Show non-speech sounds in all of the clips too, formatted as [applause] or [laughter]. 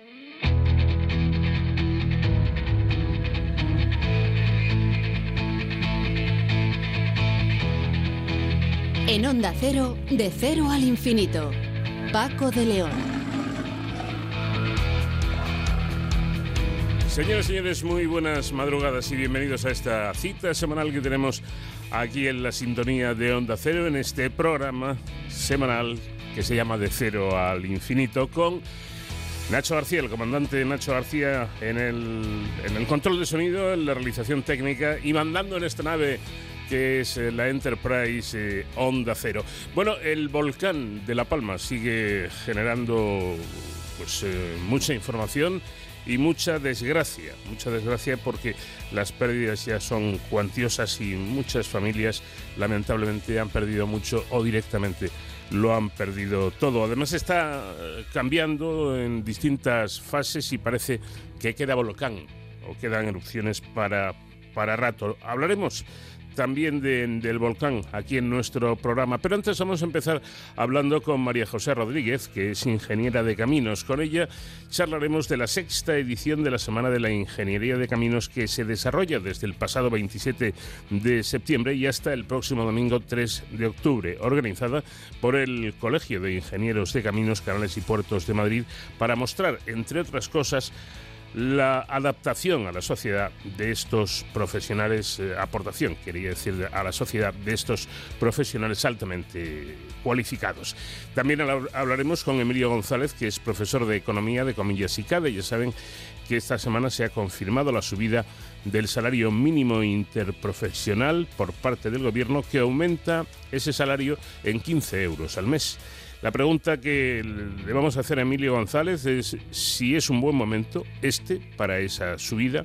En Onda Cero, de cero al infinito. Paco de León. Señoras y señores, muy buenas madrugadas y bienvenidos a esta cita semanal que tenemos aquí en la sintonía de Onda Cero, en este programa semanal que se llama De Cero al Infinito, con Nacho García, el comandante Nacho García, en el, control de sonido, en la realización técnica y mandando en esta nave que es eh, la Enterprise eh, Onda Cero. Bueno, el volcán de La Palma sigue generando pues, eh, mucha información y mucha desgracia, mucha desgracia porque las pérdidas ya son cuantiosas y muchas familias lamentablemente han perdido mucho o directamente lo han perdido todo. Además está cambiando en distintas fases y parece que queda volcán o quedan erupciones para, para rato. Hablaremos también del volcán aquí en nuestro programa. Pero antes vamos a empezar hablando con María José Rodríguez, que es ingeniera de caminos. Con ella charlaremos de la sexta edición de la Semana de la Ingeniería de Caminos que se desarrolla desde el pasado 27 de septiembre y hasta el próximo domingo 3 de octubre, organizada por el Colegio de Ingenieros de Caminos, Canales y Puertos de Madrid para mostrar, entre otras cosas, la adaptación a la sociedad de estos profesionales, eh, aportación, quería decir, a la sociedad de estos profesionales altamente cualificados. También hablaremos con Emilio González, que es profesor de Economía de Comillas y CADE. Ya saben que esta semana se ha confirmado la subida del salario mínimo interprofesional por parte del Gobierno, que aumenta ese salario en 15 euros al mes. La pregunta que le vamos a hacer a Emilio González es si es un buen momento este para esa subida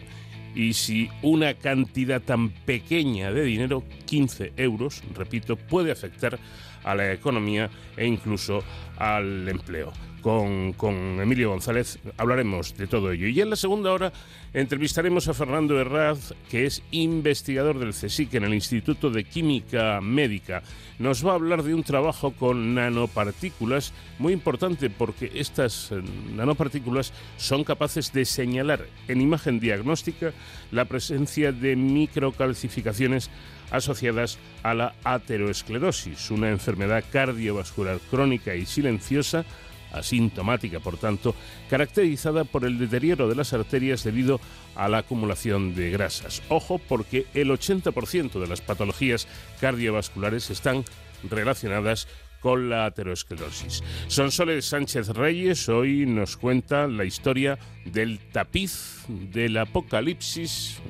y si una cantidad tan pequeña de dinero, 15 euros, repito, puede afectar a la economía e incluso al empleo con, Emilio González hablaremos de todo ello. Y en la segunda hora entrevistaremos a Fernando Herraz, que es investigador del CSIC en el Instituto de Química Médica. Nos va a hablar de un trabajo con nanopartículas muy importante porque estas eh, nanopartículas son capaces de señalar en imagen diagnóstica la presencia de microcalcificaciones asociadas a la ateroesclerosis, una enfermedad cardiovascular crónica y silenciosa asintomática, por tanto, caracterizada por el deterioro de las arterias debido a la acumulación de grasas. Ojo porque el 80% de las patologías cardiovasculares están relacionadas con la aterosclerosis. Sonsoles Sánchez Reyes hoy nos cuenta la historia del tapiz del apocalipsis,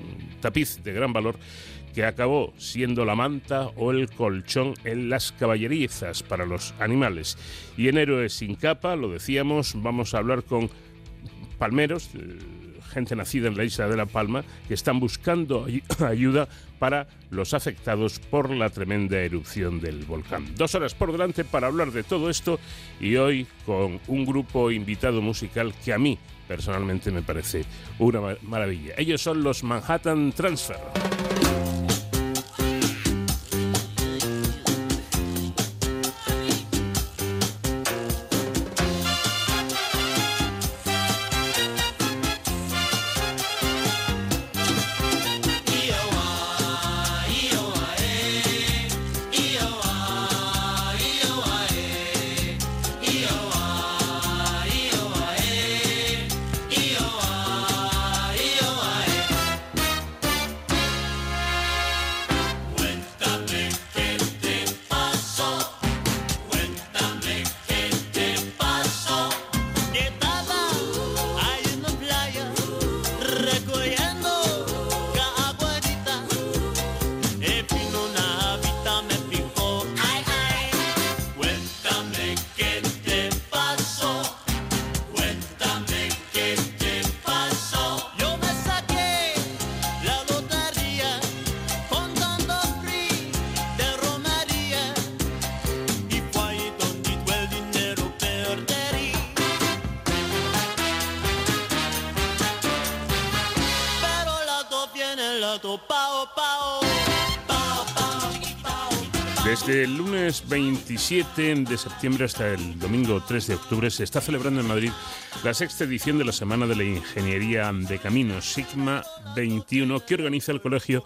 tapiz de gran valor que acabó siendo la manta o el colchón en las caballerizas para los animales. Y en Héroes sin capa, lo decíamos, vamos a hablar con palmeros, eh, gente nacida en la isla de La Palma, que están buscando [coughs] ayuda para los afectados por la tremenda erupción del volcán. Dos horas por delante para hablar de todo esto y hoy con un grupo invitado musical que a mí personalmente me parece una maravilla. Ellos son los Manhattan Transfer. 27 de septiembre hasta el domingo 3 de octubre se está celebrando en Madrid la sexta edición de la Semana de la Ingeniería de Caminos, Sigma 21, que organiza el Colegio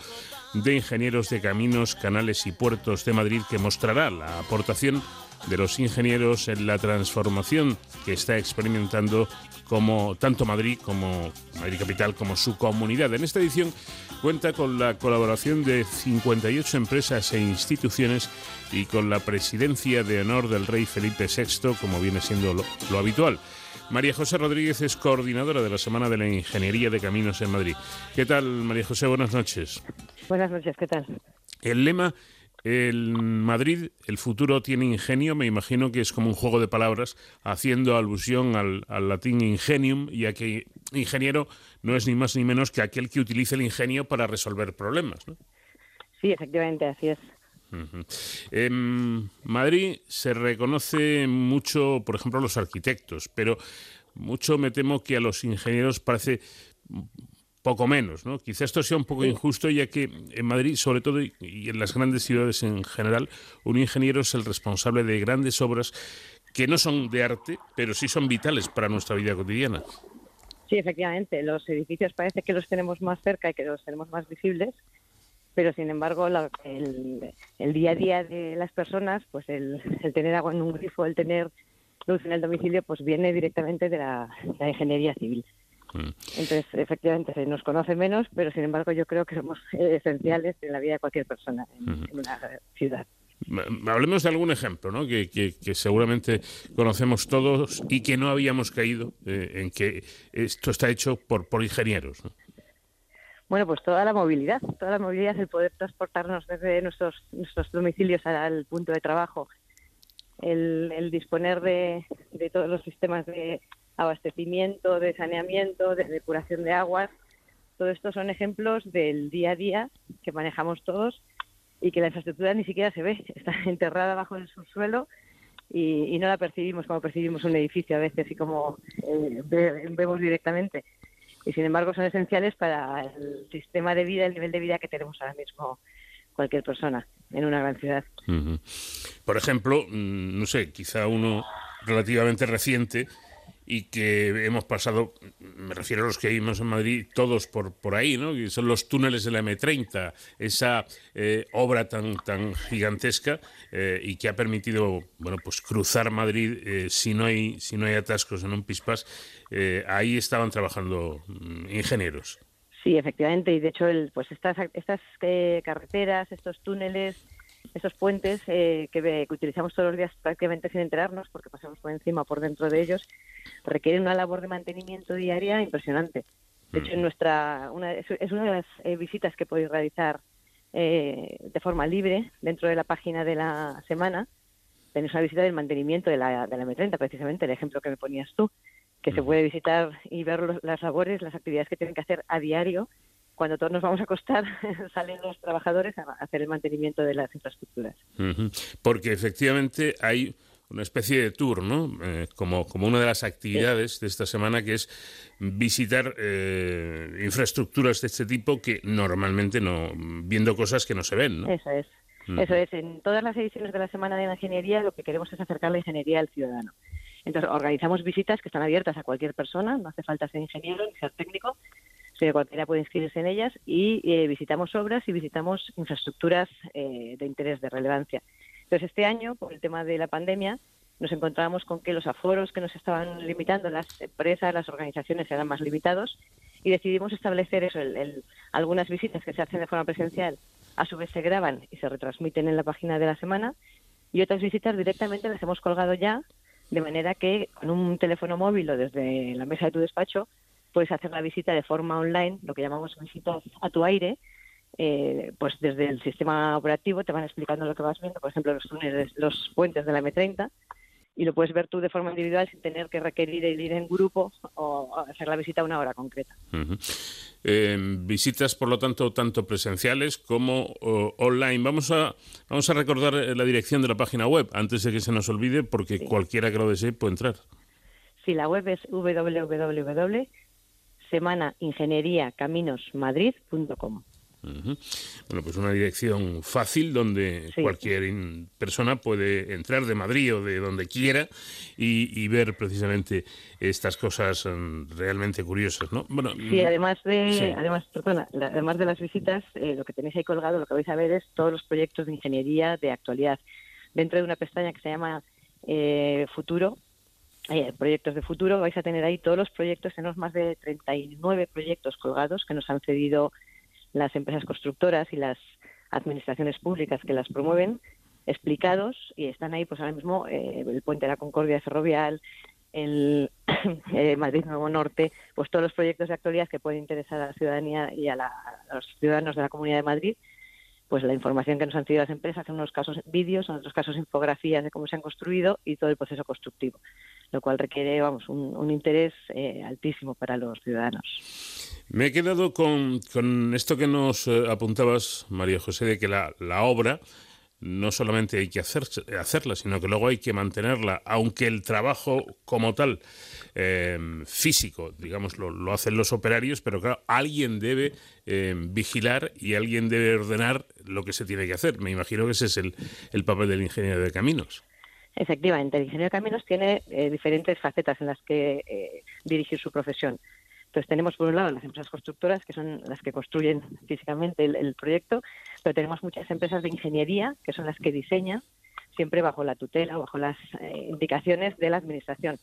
de Ingenieros de Caminos, Canales y Puertos de Madrid, que mostrará la aportación de los ingenieros en la transformación que está experimentando como tanto Madrid como Madrid Capital como su comunidad. En esta edición cuenta con la colaboración de 58 empresas e instituciones y con la presidencia de honor del rey Felipe VI, como viene siendo lo, lo habitual. María José Rodríguez es coordinadora de la Semana de la Ingeniería de Caminos en Madrid. ¿Qué tal, María José? Buenas noches. Buenas noches, ¿qué tal? El lema en Madrid, el futuro tiene ingenio, me imagino que es como un juego de palabras, haciendo alusión al, latín ingenium, ya que ingeniero no es ni más ni menos que aquel que utiliza el ingenio para resolver problemas. ¿no? Sí, efectivamente, así es. En Madrid se reconoce mucho, por ejemplo, a los arquitectos, pero mucho me temo que a los ingenieros parece poco menos, ¿no? Quizá esto sea un poco injusto, ya que en Madrid, sobre todo, y en las grandes ciudades en general, un ingeniero es el responsable de grandes obras que no son de arte, pero sí son vitales para nuestra vida cotidiana. Sí, efectivamente. Los edificios parece que los tenemos más cerca y que los tenemos más visibles, pero sin embargo el, día a día de las personas, pues el, tener agua en un grifo, el tener luz en el domicilio, pues viene directamente de la ingeniería civil. Mm. Entonces, efectivamente, se nos conoce menos, pero sin embargo yo creo que somos esenciales en la vida de cualquier persona en, una ciudad. Hablemos de algún ejemplo, ¿no? Que, seguramente conocemos todos y que no habíamos caído eh, en que esto está hecho por, por ingenieros. Bueno, pues toda la movilidad, toda la movilidad, el poder transportarnos desde nuestros, nuestros domicilios al punto de trabajo, el, disponer de, de todos los sistemas de abastecimiento, de saneamiento, de depuración de aguas. Todo esto son ejemplos del día a día que manejamos todos y que la infraestructura ni siquiera se ve, [laughs] está enterrada bajo el subsuelo y, no la percibimos como percibimos un edificio a veces y como eh, vemos directamente. Y sin embargo son esenciales para el sistema de vida, el nivel de vida que tenemos ahora mismo cualquier persona en una gran ciudad. Por ejemplo, mm, no sé, quizá uno relativamente reciente, y que hemos pasado, me refiero a los que vivimos en Madrid, todos por, por ahí, ¿no? Que son los túneles de la M30, esa eh, obra tan, tan gigantesca eh, y que ha permitido, bueno, pues cruzar Madrid eh, si, no hay, si no hay atascos en un pispas. ahí estaban trabajando mm, ingenieros. Sí, efectivamente, y de hecho, el, pues estas, estas carreteras, estos túneles, esos puentes eh, que, utilizamos todos los días prácticamente sin enterarnos, porque pasamos por encima o por dentro de ellos, requieren una labor de mantenimiento diaria impresionante. De hecho, en nuestra, una, es, una de las eh, visitas que podéis realizar eh, de forma libre dentro de la página de la semana. Tenéis una visita del mantenimiento de la, de la M30, precisamente el ejemplo que me ponías tú, que se puede visitar y ver las labores, las actividades que tienen que hacer a diario cuando todos nos vamos a acostar, [laughs] salen los trabajadores a hacer el mantenimiento de las infraestructuras. Porque efectivamente hay una especie de tour, ¿no? Eh, como, como una de las actividades de esta semana, que es visitar eh, infraestructuras de este tipo que normalmente no, viendo cosas que no se ven, ¿no? Eso es. Eso es, en todas las ediciones de la Semana de la Ingeniería lo que queremos es acercar la ingeniería al ciudadano. Entonces, organizamos visitas que están abiertas a cualquier persona, no hace falta ser ingeniero ni ser técnico, que cualquiera puede inscribirse en ellas y eh, visitamos obras y visitamos infraestructuras eh, de interés, de relevancia. Entonces, este año, por el tema de la pandemia, nos encontramos con que los aforos que nos estaban limitando, las empresas, las organizaciones eran más limitados y decidimos establecer eso, algunas visitas que se hacen de forma presencial, a su vez se graban y se retransmiten en la página de la semana y otras visitas directamente las hemos colgado ya, de manera que con un teléfono móvil o desde la mesa de tu despacho puedes hacer la visita de forma online, lo que llamamos visitas a tu aire, eh, pues desde el sistema operativo te van explicando lo que vas viendo, por ejemplo, los túneles, los puentes de la M30, y lo puedes ver tú de forma individual sin tener que requerir el ir en grupo o hacer la visita a una hora concreta. Em, visitas, por lo tanto, tanto presenciales como online. Vamos a, vamos a recordar eh, la dirección de la página web antes de que se nos olvide, porque cualquiera que lo desee puede entrar. Sí, la web es www semana ingenieriacaminosmadrid.com. Bueno, pues una dirección fácil donde cualquier persona puede entrar de Madrid o de donde quiera y, ver precisamente estas cosas mm, realmente curiosas, ¿no? Bueno, sí, mm, además de, además, perdona, además de las visitas, eh, lo que tenéis ahí colgado, lo que vais a ver es todos los proyectos de ingeniería de actualidad dentro de una pestaña que se llama eh, Futuro, eh, proyectos de futuro, vais a tener ahí todos los proyectos, tenemos más de 39 proyectos colgados que nos han cedido las empresas constructoras y las administraciones públicas que las promueven, explicados y están ahí pues ahora mismo eh, el puente de la Concordia Ferrovial, el [coughs] eh, Madrid Nuevo Norte, pues todos los proyectos de actualidad que pueden interesar a la ciudadanía y a, a los ciudadanos de la Comunidad de Madrid pues la información que nos han cedido las empresas, en unos casos vídeos, en otros casos infografías de cómo se han construido y todo el proceso constructivo, lo cual requiere vamos un, interés eh, altísimo para los ciudadanos. Me he quedado con, con esto que nos eh, apuntabas, María José, de que la, la obra no solamente hay que hacer, hacerla, sino que luego hay que mantenerla, aunque el trabajo como tal, eh, físico, digamos, lo, hacen los operarios, pero claro, alguien debe eh, vigilar y alguien debe ordenar lo que se tiene que hacer. Me imagino que ese es el, papel del ingeniero de caminos. Efectivamente, el ingeniero de caminos tiene eh, diferentes facetas en las que dirigir su profesión. Entonces tenemos por un lado las empresas constructoras, que son las que construyen físicamente el, proyecto, pero tenemos muchas empresas de ingeniería, que son las que diseñan, siempre bajo la tutela o bajo las eh, indicaciones de la Administración.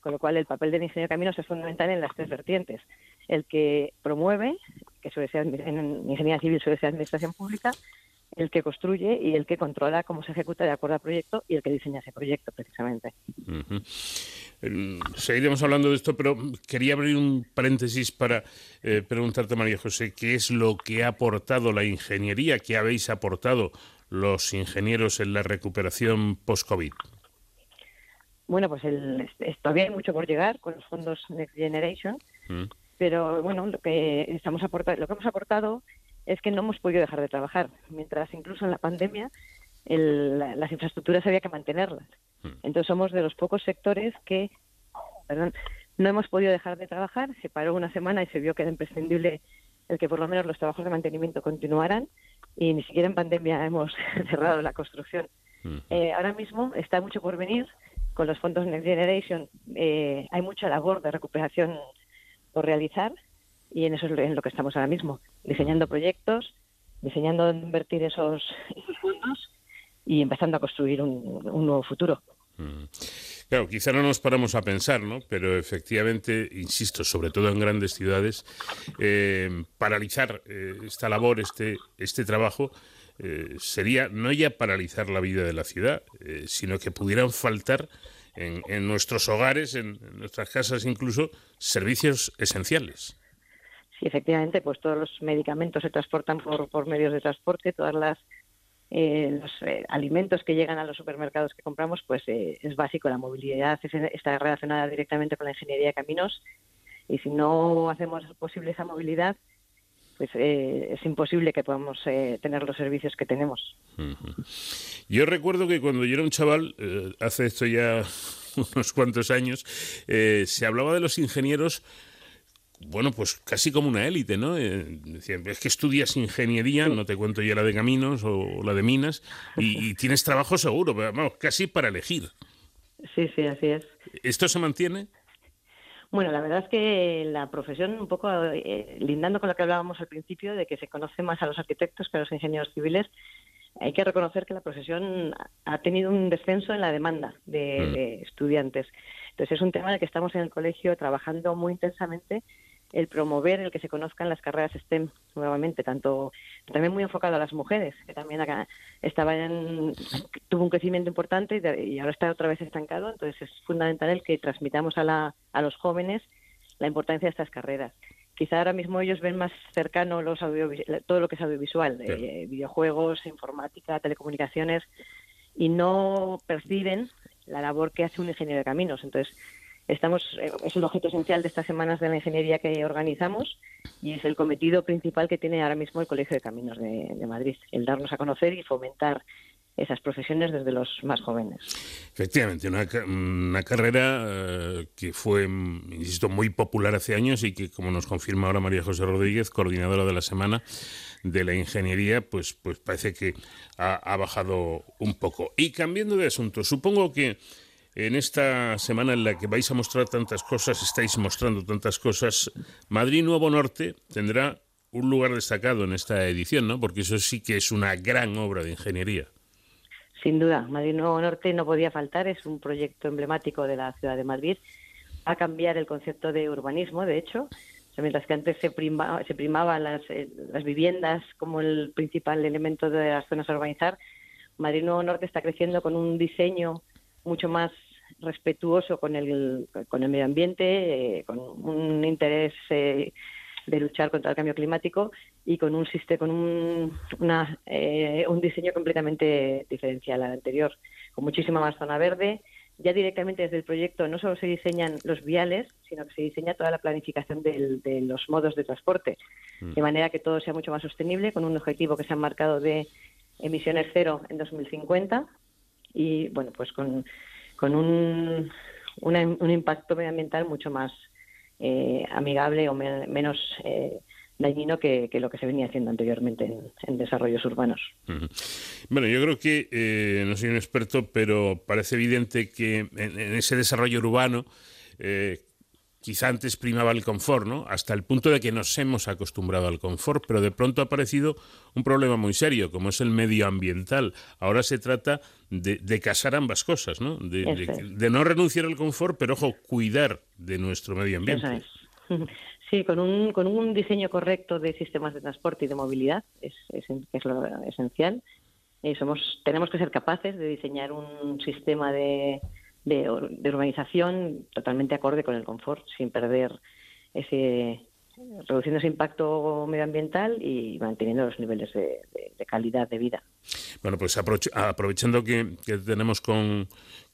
Con lo cual el papel del ingeniero de caminos es fundamental en las tres vertientes. El que promueve, que suele ser en ingeniería civil suele ser administración pública, el que construye y el que controla cómo se ejecuta de acuerdo al proyecto y el que diseña ese proyecto, precisamente. Seguiremos hablando de esto, pero quería abrir un paréntesis para eh, preguntarte, María José, ¿qué es lo que ha aportado la ingeniería, qué habéis aportado los ingenieros en la recuperación post-COVID? Bueno, pues el, todavía hay mucho por llegar con los fondos Next Generation, mm. pero bueno, lo que estamos aportando, lo que hemos aportado es que no hemos podido dejar de trabajar, mientras incluso en la pandemia las infraestructuras había que mantenerlas. Hmm. Entonces somos de los pocos sectores que, perdón, no hemos podido dejar de trabajar. Se paró una semana y se vio que era imprescindible el que por lo menos los trabajos de mantenimiento continuaran y ni siquiera en pandemia [laughs] hemos cerrado la construcción. Hmm. Eh, ahora mismo está mucho por venir con los fondos Next Generation. Eh, hay mucha labor de recuperación por realizar y en eso es en lo que estamos ahora mismo, diseñando proyectos, diseñando dónde invertir esos, fondos y empezando a construir un, nuevo futuro. Mm. Claro, quizá no nos paramos a pensar, ¿no? Pero efectivamente, insisto, sobre todo en grandes ciudades, eh, paralizar eh, esta labor, este, este trabajo, eh, sería no ya paralizar la vida de la ciudad, sino que pudieran faltar en, en nuestros hogares, en nuestras casas incluso, servicios esenciales. Sí, efectivamente, pues todos los medicamentos se transportan por, por medios de transporte, todas las eh, los eh, alimentos que llegan a los supermercados que compramos, pues eh, es básico. La movilidad está relacionada directamente con la ingeniería de caminos y si no hacemos posible esa movilidad, pues es imposible que podamos tener los servicios que tenemos. Yo recuerdo que cuando yo era un chaval, hace esto ya [laughs] unos cuantos años, se hablaba de los ingenieros bueno, pues casi como una élite, ¿no? Eh, es que estudias ingeniería, no te cuento ya la de caminos o la de minas, y, tienes trabajo seguro, pero vamos, casi para elegir. Sí, sí, así es. ¿Esto se mantiene? Bueno, la verdad es que la profesión, un poco eh, lindando con lo que hablábamos al principio, de que se conoce más a los arquitectos que a los ingenieros civiles, hay que reconocer que la profesión ha tenido un descenso en la demanda de, mm. de estudiantes. Entonces es un tema en el que estamos en el colegio trabajando muy intensamente el promover el que se conozcan las carreras STEM nuevamente, tanto también muy enfocado a las mujeres, que también acá estaban tuvo un crecimiento importante y, ahora está otra vez estancado, entonces es fundamental el que transmitamos a, la, a los jóvenes la importancia de estas carreras. Quizá ahora mismo ellos ven más cercano los todo lo que es audiovisual, eh, videojuegos, informática, telecomunicaciones, y no perciben la labor que hace un ingeniero de caminos. Entonces, Estamos, eh, es un objeto esencial de estas semanas de la ingeniería que organizamos y es el cometido principal que tiene ahora mismo el Colegio de Caminos de, Madrid, el darnos a conocer y fomentar esas profesiones desde los más jóvenes. Efectivamente, una, carrera eh, que fue, insisto, muy popular hace años y que, como nos confirma ahora María José Rodríguez, coordinadora de la semana de la ingeniería, pues, pues parece que ha, bajado un poco. Y cambiando de asunto, supongo que en esta semana en la que vais a mostrar tantas cosas, estáis mostrando tantas cosas, Madrid Nuevo Norte tendrá un lugar destacado en esta edición, ¿no? Porque eso sí que es una gran obra de ingeniería. Sin duda, Madrid Nuevo Norte no podía faltar, es un proyecto emblemático de la ciudad de Madrid. Va a cambiar el concepto de urbanismo, de hecho, mientras que antes se, se primaban las, eh, las viviendas como el principal elemento de las zonas a urbanizar, Madrid Nuevo Norte está creciendo con un diseño mucho más respetuoso con el, con el medio ambiente, eh, con un interés eh, de luchar contra el cambio climático y con un con un, una, eh, un diseño completamente diferencial al anterior, con muchísima más zona verde. Ya directamente desde el proyecto no solo se diseñan los viales, sino que se diseña toda la planificación de los modos de transporte, mm. de manera que todo sea mucho más sostenible, con un objetivo que se ha marcado de emisiones cero en 2050 y, bueno, pues con, con un, un impacto medioambiental mucho más eh, amigable o menos eh, dañino que, lo que se venía haciendo anteriormente en, desarrollos urbanos. Bueno, yo creo que, eh, no soy un experto, pero parece evidente que en, ese desarrollo urbano quizá antes primaba el confort, ¿no? Hasta el punto de que nos hemos acostumbrado al confort, pero de pronto ha aparecido un problema muy serio, como es el medioambiental. Ahora se trata de, casar ambas cosas, ¿no? De, no renunciar al confort, pero ojo, cuidar de nuestro medio ambiente. [laughs] Sí, con un, con un diseño correcto de sistemas de transporte y de movilidad es, es, lo esencial. Eh, somos, tenemos que ser capaces de diseñar un sistema de, de, urbanización totalmente acorde con el confort, sin perder ese reduciendo ese impacto medioambiental y manteniendo los niveles de, calidad de vida. Bueno, pues aprovechando que, tenemos con,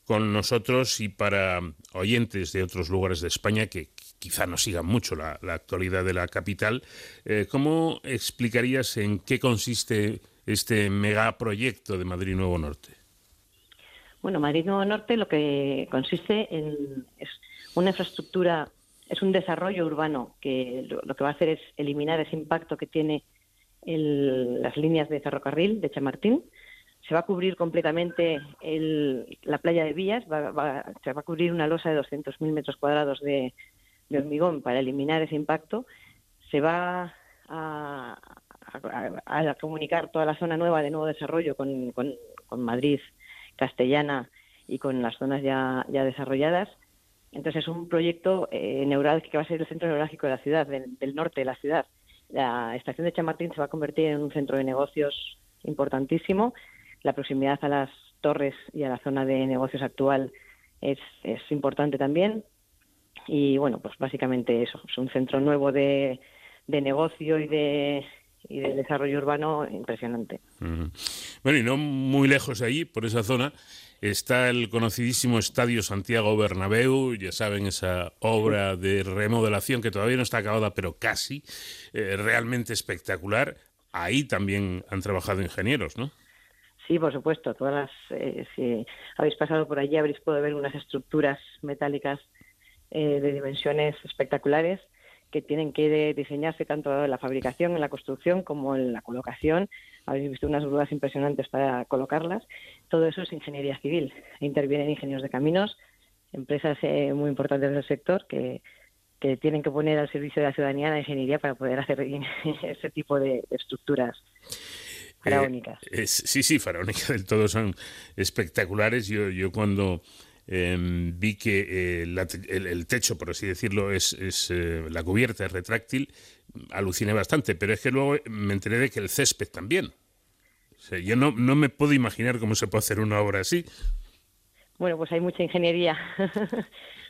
con, nosotros y para oyentes de otros lugares de España que quizá no sigan mucho la, actualidad de la capital, eh, ¿cómo explicarías en qué consiste este megaproyecto de Madrid Nuevo Norte? Bueno, Madrid Nuevo Norte lo que consiste en es una infraestructura, es un desarrollo urbano que lo, que va a hacer es eliminar ese impacto que tiene las líneas de ferrocarril de Chamartín. Se va a cubrir completamente la playa de Vías, se va a cubrir una losa de 200.000 metros cuadrados de, hormigón para eliminar ese impacto. Se va a, comunicar toda la zona nueva de nuevo desarrollo con Madrid castellana y con las zonas ya, ya desarrolladas. Entonces es un proyecto eh, neurálgico que va a ser el centro neurálgico de la ciudad, del, norte de la ciudad. La estación de Chamartín se va a convertir en un centro de negocios importantísimo. La proximidad a las torres y a la zona de negocios actual es, es importante también. Y bueno, pues básicamente eso, es un centro nuevo de, de negocio y de, y de desarrollo urbano impresionante. Bueno, y no muy lejos de allí, por esa zona, está el conocidísimo Estadio Santiago Bernabéu, ya saben, esa obra de remodelación que todavía no está acabada, pero casi, eh, realmente espectacular. Ahí también han trabajado ingenieros, ¿no? Sí, por supuesto. Todas las, eh, si habéis pasado por allí, habréis podido ver unas estructuras metálicas eh, de dimensiones espectaculares que tienen que diseñarse tanto en la fabricación, en la construcción como en la colocación. Habéis visto unas grúas impresionantes para colocarlas. Todo eso es ingeniería civil. Intervienen ingenieros de caminos, empresas eh, muy importantes del sector que, que tienen que poner al servicio de la ciudadanía la ingeniería para poder hacer [laughs] ese tipo de, estructuras eh, faraónicas. sí, sí, faraónicas del todo son espectaculares. Yo, yo cuando Em, vi que eh, el, techo, por así decirlo, es, eh, la cubierta es retráctil, aluciné bastante, pero es que luego me enteré de que el césped también. yo no, no me puedo imaginar cómo se puede hacer una obra así. Bueno, pues hay mucha ingeniería, [laughs]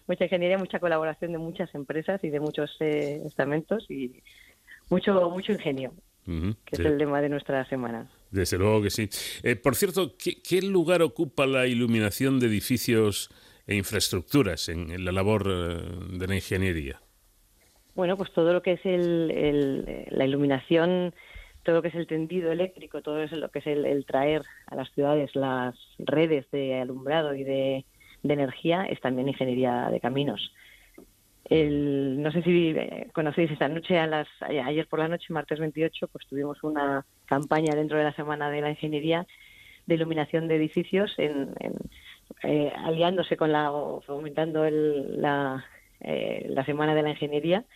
mucha ingeniería, mucha colaboración de muchas empresas y de muchos eh, estamentos y mucho, mucho ingenio, que es el lema de nuestra semana. Desde luego que sí. Eh, por cierto, ¿qué, lugar ocupa la iluminación de edificios e infraestructuras en, la labor eh, de la ingeniería? Bueno, pues todo lo que es el, la iluminación todo lo que es el tendido eléctrico, todo lo que es el, traer a las ciudades las redes de alumbrado y de, energía es también ingeniería de caminos. El, no sé si eh, conocéis esta noche, a las, ayer por la noche, martes 28, pues tuvimos una campaña dentro de la Semana de la Ingeniería de iluminación de edificios, en, eh, aliándose con la, fomentando el, la, eh, la Semana de la Ingeniería,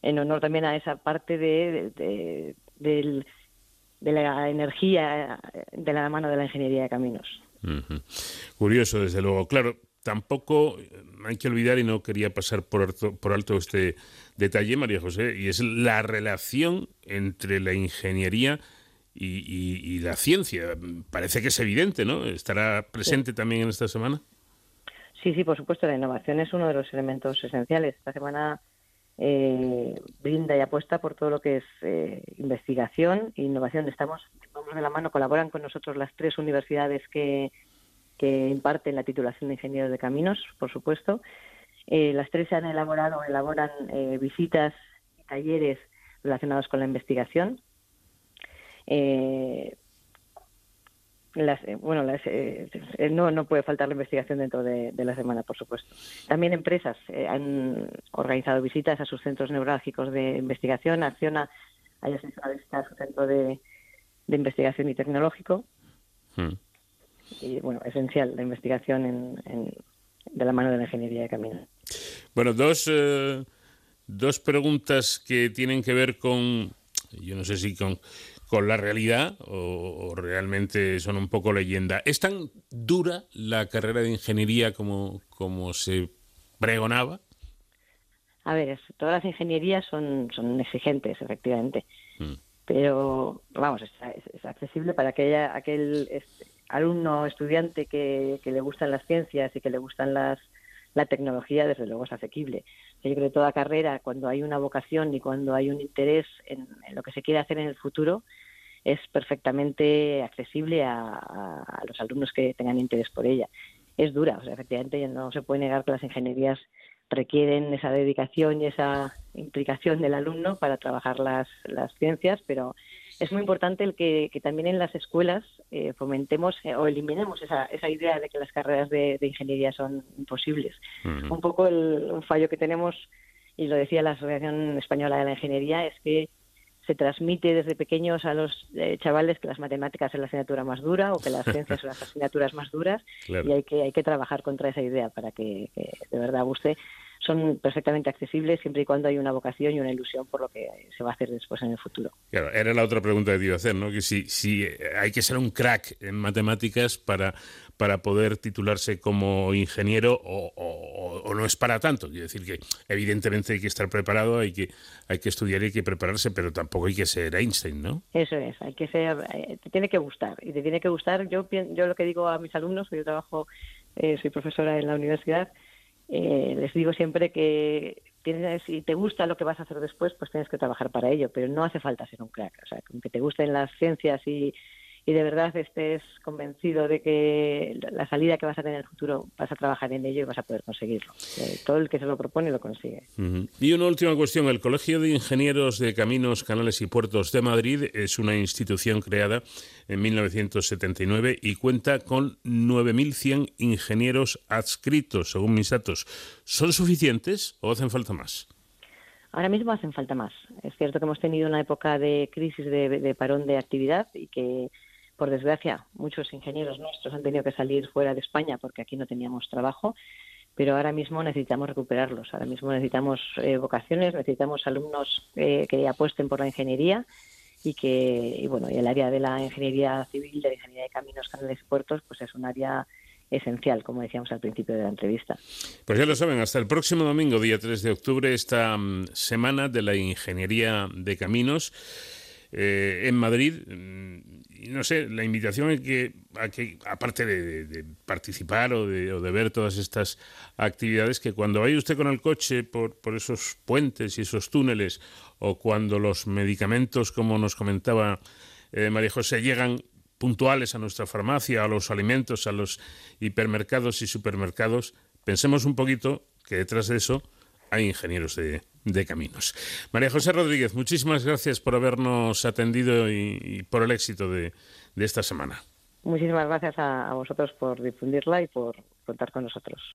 en honor también a esa parte de, de, la energía de la mano de la ingeniería de caminos. Curioso, desde luego. Claro, tampoco hay que olvidar, y no quería pasar por alto, por alto este detalle, María José, y es la relación entre la ingeniería y, la ciencia. Parece que es evidente, ¿no? ¿Estará presente también en esta semana? Sí, sí, por supuesto. La innovación es uno de los elementos esenciales. Esta semana eh, brinda y apuesta por todo lo que es eh, investigación e innovación. Estamos, vamos de la mano, colaboran con nosotros las tres universidades que, que imparten la titulación de ingenieros de caminos, por supuesto. Eh, las tres han elaborado, elaboran eh, visitas y talleres relacionados con la investigación. Eh, las, eh, bueno, las, no, no puede faltar la investigación dentro de, la semana, por supuesto. También empresas han organizado visitas a sus centros neurálgicos de investigación. Acciona ha visita a su centro de, investigación y tecnológico. Hmm. Y bueno, esencial la investigación en, de la mano de la ingeniería de camino. Bueno, dos, dos preguntas que tienen que ver con, yo no sé si con con la realidad o, realmente son un poco leyenda. ¿Es tan dura la carrera de ingeniería como, como se pregonaba? A ver, todas las ingenierías son, son exigentes, efectivamente. Mm. Pero, vamos, es, accesible para aquella, aquel alumno estudiante que, que le gustan las ciencias y que le gustan las, la tecnología, desde luego, es asequible. Yo creo que toda carrera, cuando hay una vocación y cuando hay un interés en, lo que se quiere hacer en el futuro, es perfectamente accesible a, los alumnos que tengan interés por ella. Es dura, o sea, efectivamente no se puede negar que las ingenierías requieren esa dedicación y esa implicación del alumno para trabajar las, las ciencias, pero es muy importante el que, también en las escuelas eh, fomentemos eh, o eliminemos esa, esa idea de que las carreras de, ingeniería son imposibles. Un poco el un fallo que tenemos, y lo decía la Asociación Española de la Ingeniería, es que se transmite desde pequeños a los eh, chavales que las matemáticas es la asignatura más dura o que las [laughs] ciencias son las asignaturas más duras y hay que hay que trabajar contra esa idea para que, que de verdad guste son perfectamente accesibles siempre y cuando hay una vocación y una ilusión por lo que se va a hacer después en el futuro. Claro, era la otra pregunta que te iba a hacer, ¿no? Que si, si hay que ser un crack en matemáticas para, para poder titularse como ingeniero o, no es para tanto. Quiero decir que evidentemente hay que estar preparado, hay que, hay que estudiar y hay que prepararse, pero tampoco hay que ser Einstein, ¿no? Eso es, hay que ser, eh, te tiene que gustar. Y te tiene que gustar, yo, yo lo que digo a mis alumnos, yo trabajo, eh, soy profesora en la universidad, eh, les digo siempre que tienes, si te gusta lo que vas a hacer después, pues tienes que trabajar para ello, pero no hace falta ser un crack. O sea, que te gusten las ciencias y, y de verdad estés convencido de que la salida que vas a tener en el futuro vas a trabajar en ello y vas a poder conseguirlo. Eh, todo el que se lo propone lo consigue. Y una última cuestión. El Colegio de Ingenieros de Caminos, Canales y Puertos de Madrid es una institución creada en 1979 y cuenta con 9.100 ingenieros adscritos, según mis datos. ¿Son suficientes o hacen falta más? Ahora mismo hacen falta más. Es cierto que hemos tenido una época de crisis de parón de actividad y que por desgracia, muchos ingenieros nuestros han tenido que salir fuera de España porque aquí no teníamos trabajo, pero ahora mismo necesitamos recuperarlos. Ahora mismo necesitamos eh, vocaciones, necesitamos alumnos eh, que apuesten por la ingeniería y que, y bueno, y el área de la ingeniería civil, de la ingeniería de caminos, canales y puertos, pues es un área esencial, como decíamos al principio de la entrevista. Pues ya lo saben, hasta el próximo domingo, día 3 de octubre, esta mm, semana de la ingeniería de caminos eh, en Madrid. Mm, y no sé, la invitación es que, aparte de, participar o de, ver todas estas actividades, que cuando vaya usted con el coche por, por esos puentes y esos túneles, o cuando los medicamentos, como nos comentaba eh, María José, llegan puntuales a nuestra farmacia, a los alimentos, a los hipermercados y supermercados, pensemos un poquito que detrás de eso hay ingenieros de, de caminos. María José Rodríguez, muchísimas gracias por habernos atendido y, por el éxito de, esta semana. Muchísimas gracias a vosotros por difundirla y por contar con nosotros.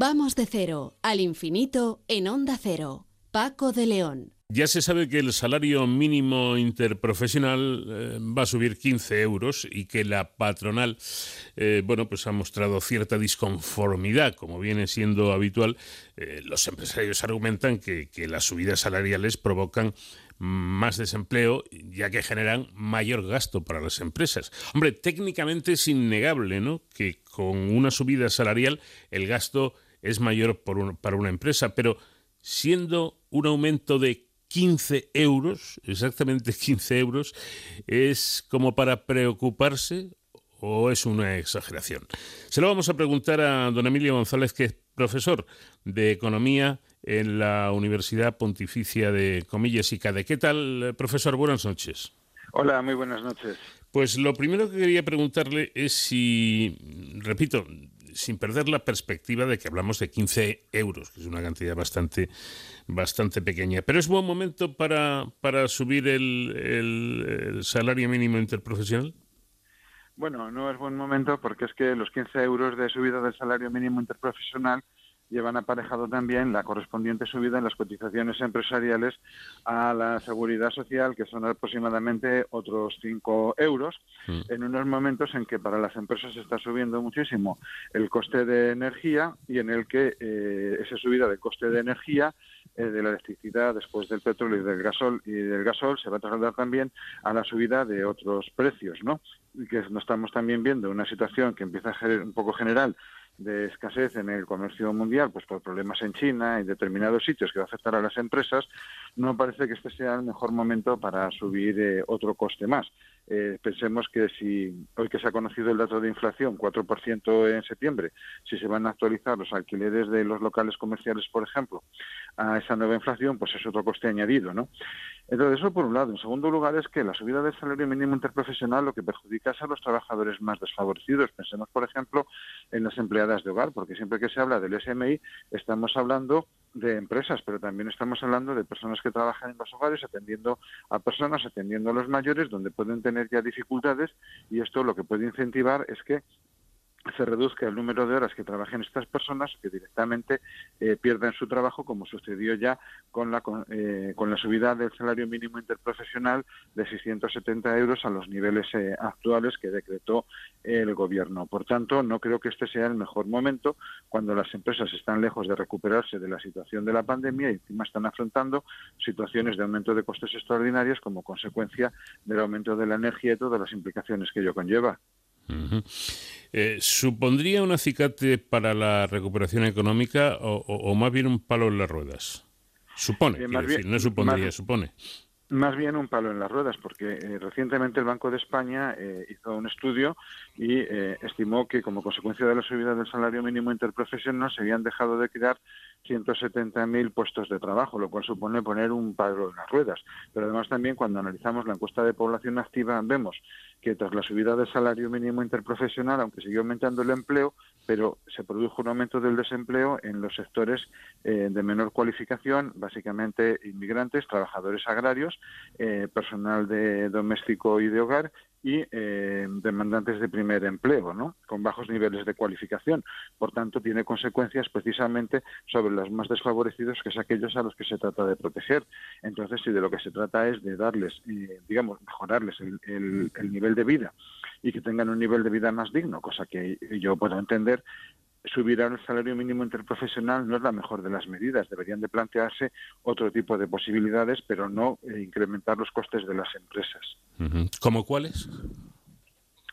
Vamos de cero al infinito en onda cero. Paco de León. Ya se sabe que el salario mínimo interprofesional eh, va a subir 15 euros y que la patronal, eh, bueno, pues ha mostrado cierta disconformidad, como viene siendo habitual. Eh, los empresarios argumentan que, que las subidas salariales provocan más desempleo, ya que generan mayor gasto para las empresas. Hombre, técnicamente es innegable, ¿no? Que con una subida salarial el gasto es mayor para una empresa, pero siendo un aumento de 15 euros, exactamente 15 euros, ¿es como para preocuparse o es una exageración? Se lo vamos a preguntar a don Emilio González, que es profesor de Economía en la Universidad Pontificia de Comillas y Cade. ¿Qué tal, profesor? Buenas noches. Hola, muy buenas noches. Pues lo primero que quería preguntarle es si, repito, sin perder la perspectiva de que hablamos de 15 euros, que es una cantidad bastante, bastante pequeña. Pero es buen momento para, para subir el, el, salario mínimo interprofesional. Bueno, no es buen momento porque es que los 15 euros de subida del salario mínimo interprofesional llevan aparejado también la correspondiente subida en las cotizaciones empresariales a la seguridad social, que son aproximadamente otros 5 euros, mm. en unos momentos en que para las empresas está subiendo muchísimo el coste de energía y en el que eh, esa subida del coste de energía eh, de la electricidad después del petróleo y del gasol y del gasol se va a trasladar también a la subida de otros precios, ¿no? Y que no estamos también viendo una situación que empieza a ser un poco general de escasez en el comercio mundial, pues por problemas en China y determinados sitios que va a afectar a las empresas, no parece que este sea el mejor momento para subir eh, otro coste más. Eh, pensemos que si hoy que se ha conocido el dato de inflación, 4% en septiembre, si se van a actualizar los alquileres de los locales comerciales, por ejemplo, a esa nueva inflación, pues es otro coste añadido, ¿no? Entonces, eso por un lado. En segundo lugar, es que la subida del salario mínimo interprofesional lo que perjudica es a los trabajadores más desfavorecidos. Pensemos, por ejemplo, en las empleadas de hogar, porque siempre que se habla del SMI estamos hablando de empresas, pero también estamos hablando de personas que trabajan en los hogares atendiendo a personas, atendiendo a los mayores, donde pueden tener ya dificultades y esto lo que puede incentivar es que se reduzca el número de horas que trabajen estas personas que directamente eh, pierdan su trabajo, como sucedió ya con la, eh, con la subida del salario mínimo interprofesional de 670 euros a los niveles eh, actuales que decretó el Gobierno. Por tanto, no creo que este sea el mejor momento cuando las empresas están lejos de recuperarse de la situación de la pandemia y encima están afrontando situaciones de aumento de costes extraordinarios como consecuencia del aumento de la energía y todas las implicaciones que ello conlleva. Eh, ¿Supondría un acicate para la recuperación económica o, más bien un palo en las ruedas? Supone, eh, decir, no supondría, supone. Más bien un palo en las ruedas, porque eh, recientemente el Banco de España hizo un estudio y estimó que como consecuencia de la subida del salario mínimo interprofesional se habían dejado de crear 170.000 puestos de trabajo, lo cual supone poner un palo en las ruedas. Pero además también cuando analizamos la encuesta de población activa vemos que tras la subida del salario mínimo interprofesional, aunque siguió aumentando el empleo, pero se produjo un aumento del desempleo en los sectores eh, de menor cualificación, básicamente inmigrantes, trabajadores agrarios, eh, personal de doméstico y de hogar y eh, demandantes de primer empleo, ¿no? con bajos niveles de cualificación. Por tanto, tiene consecuencias precisamente sobre los más desfavorecidos, que es aquellos a los que se trata de proteger. Entonces, si de lo que se trata es de darles, eh, digamos, mejorarles el, el nivel de vida y que tengan un nivel de vida más digno, cosa que yo puedo entender, subir el salario mínimo interprofesional no es la mejor de las medidas. Deberían de plantearse otro tipo de posibilidades, pero no eh, incrementar los costes de las empresas. ¿Cómo cuáles?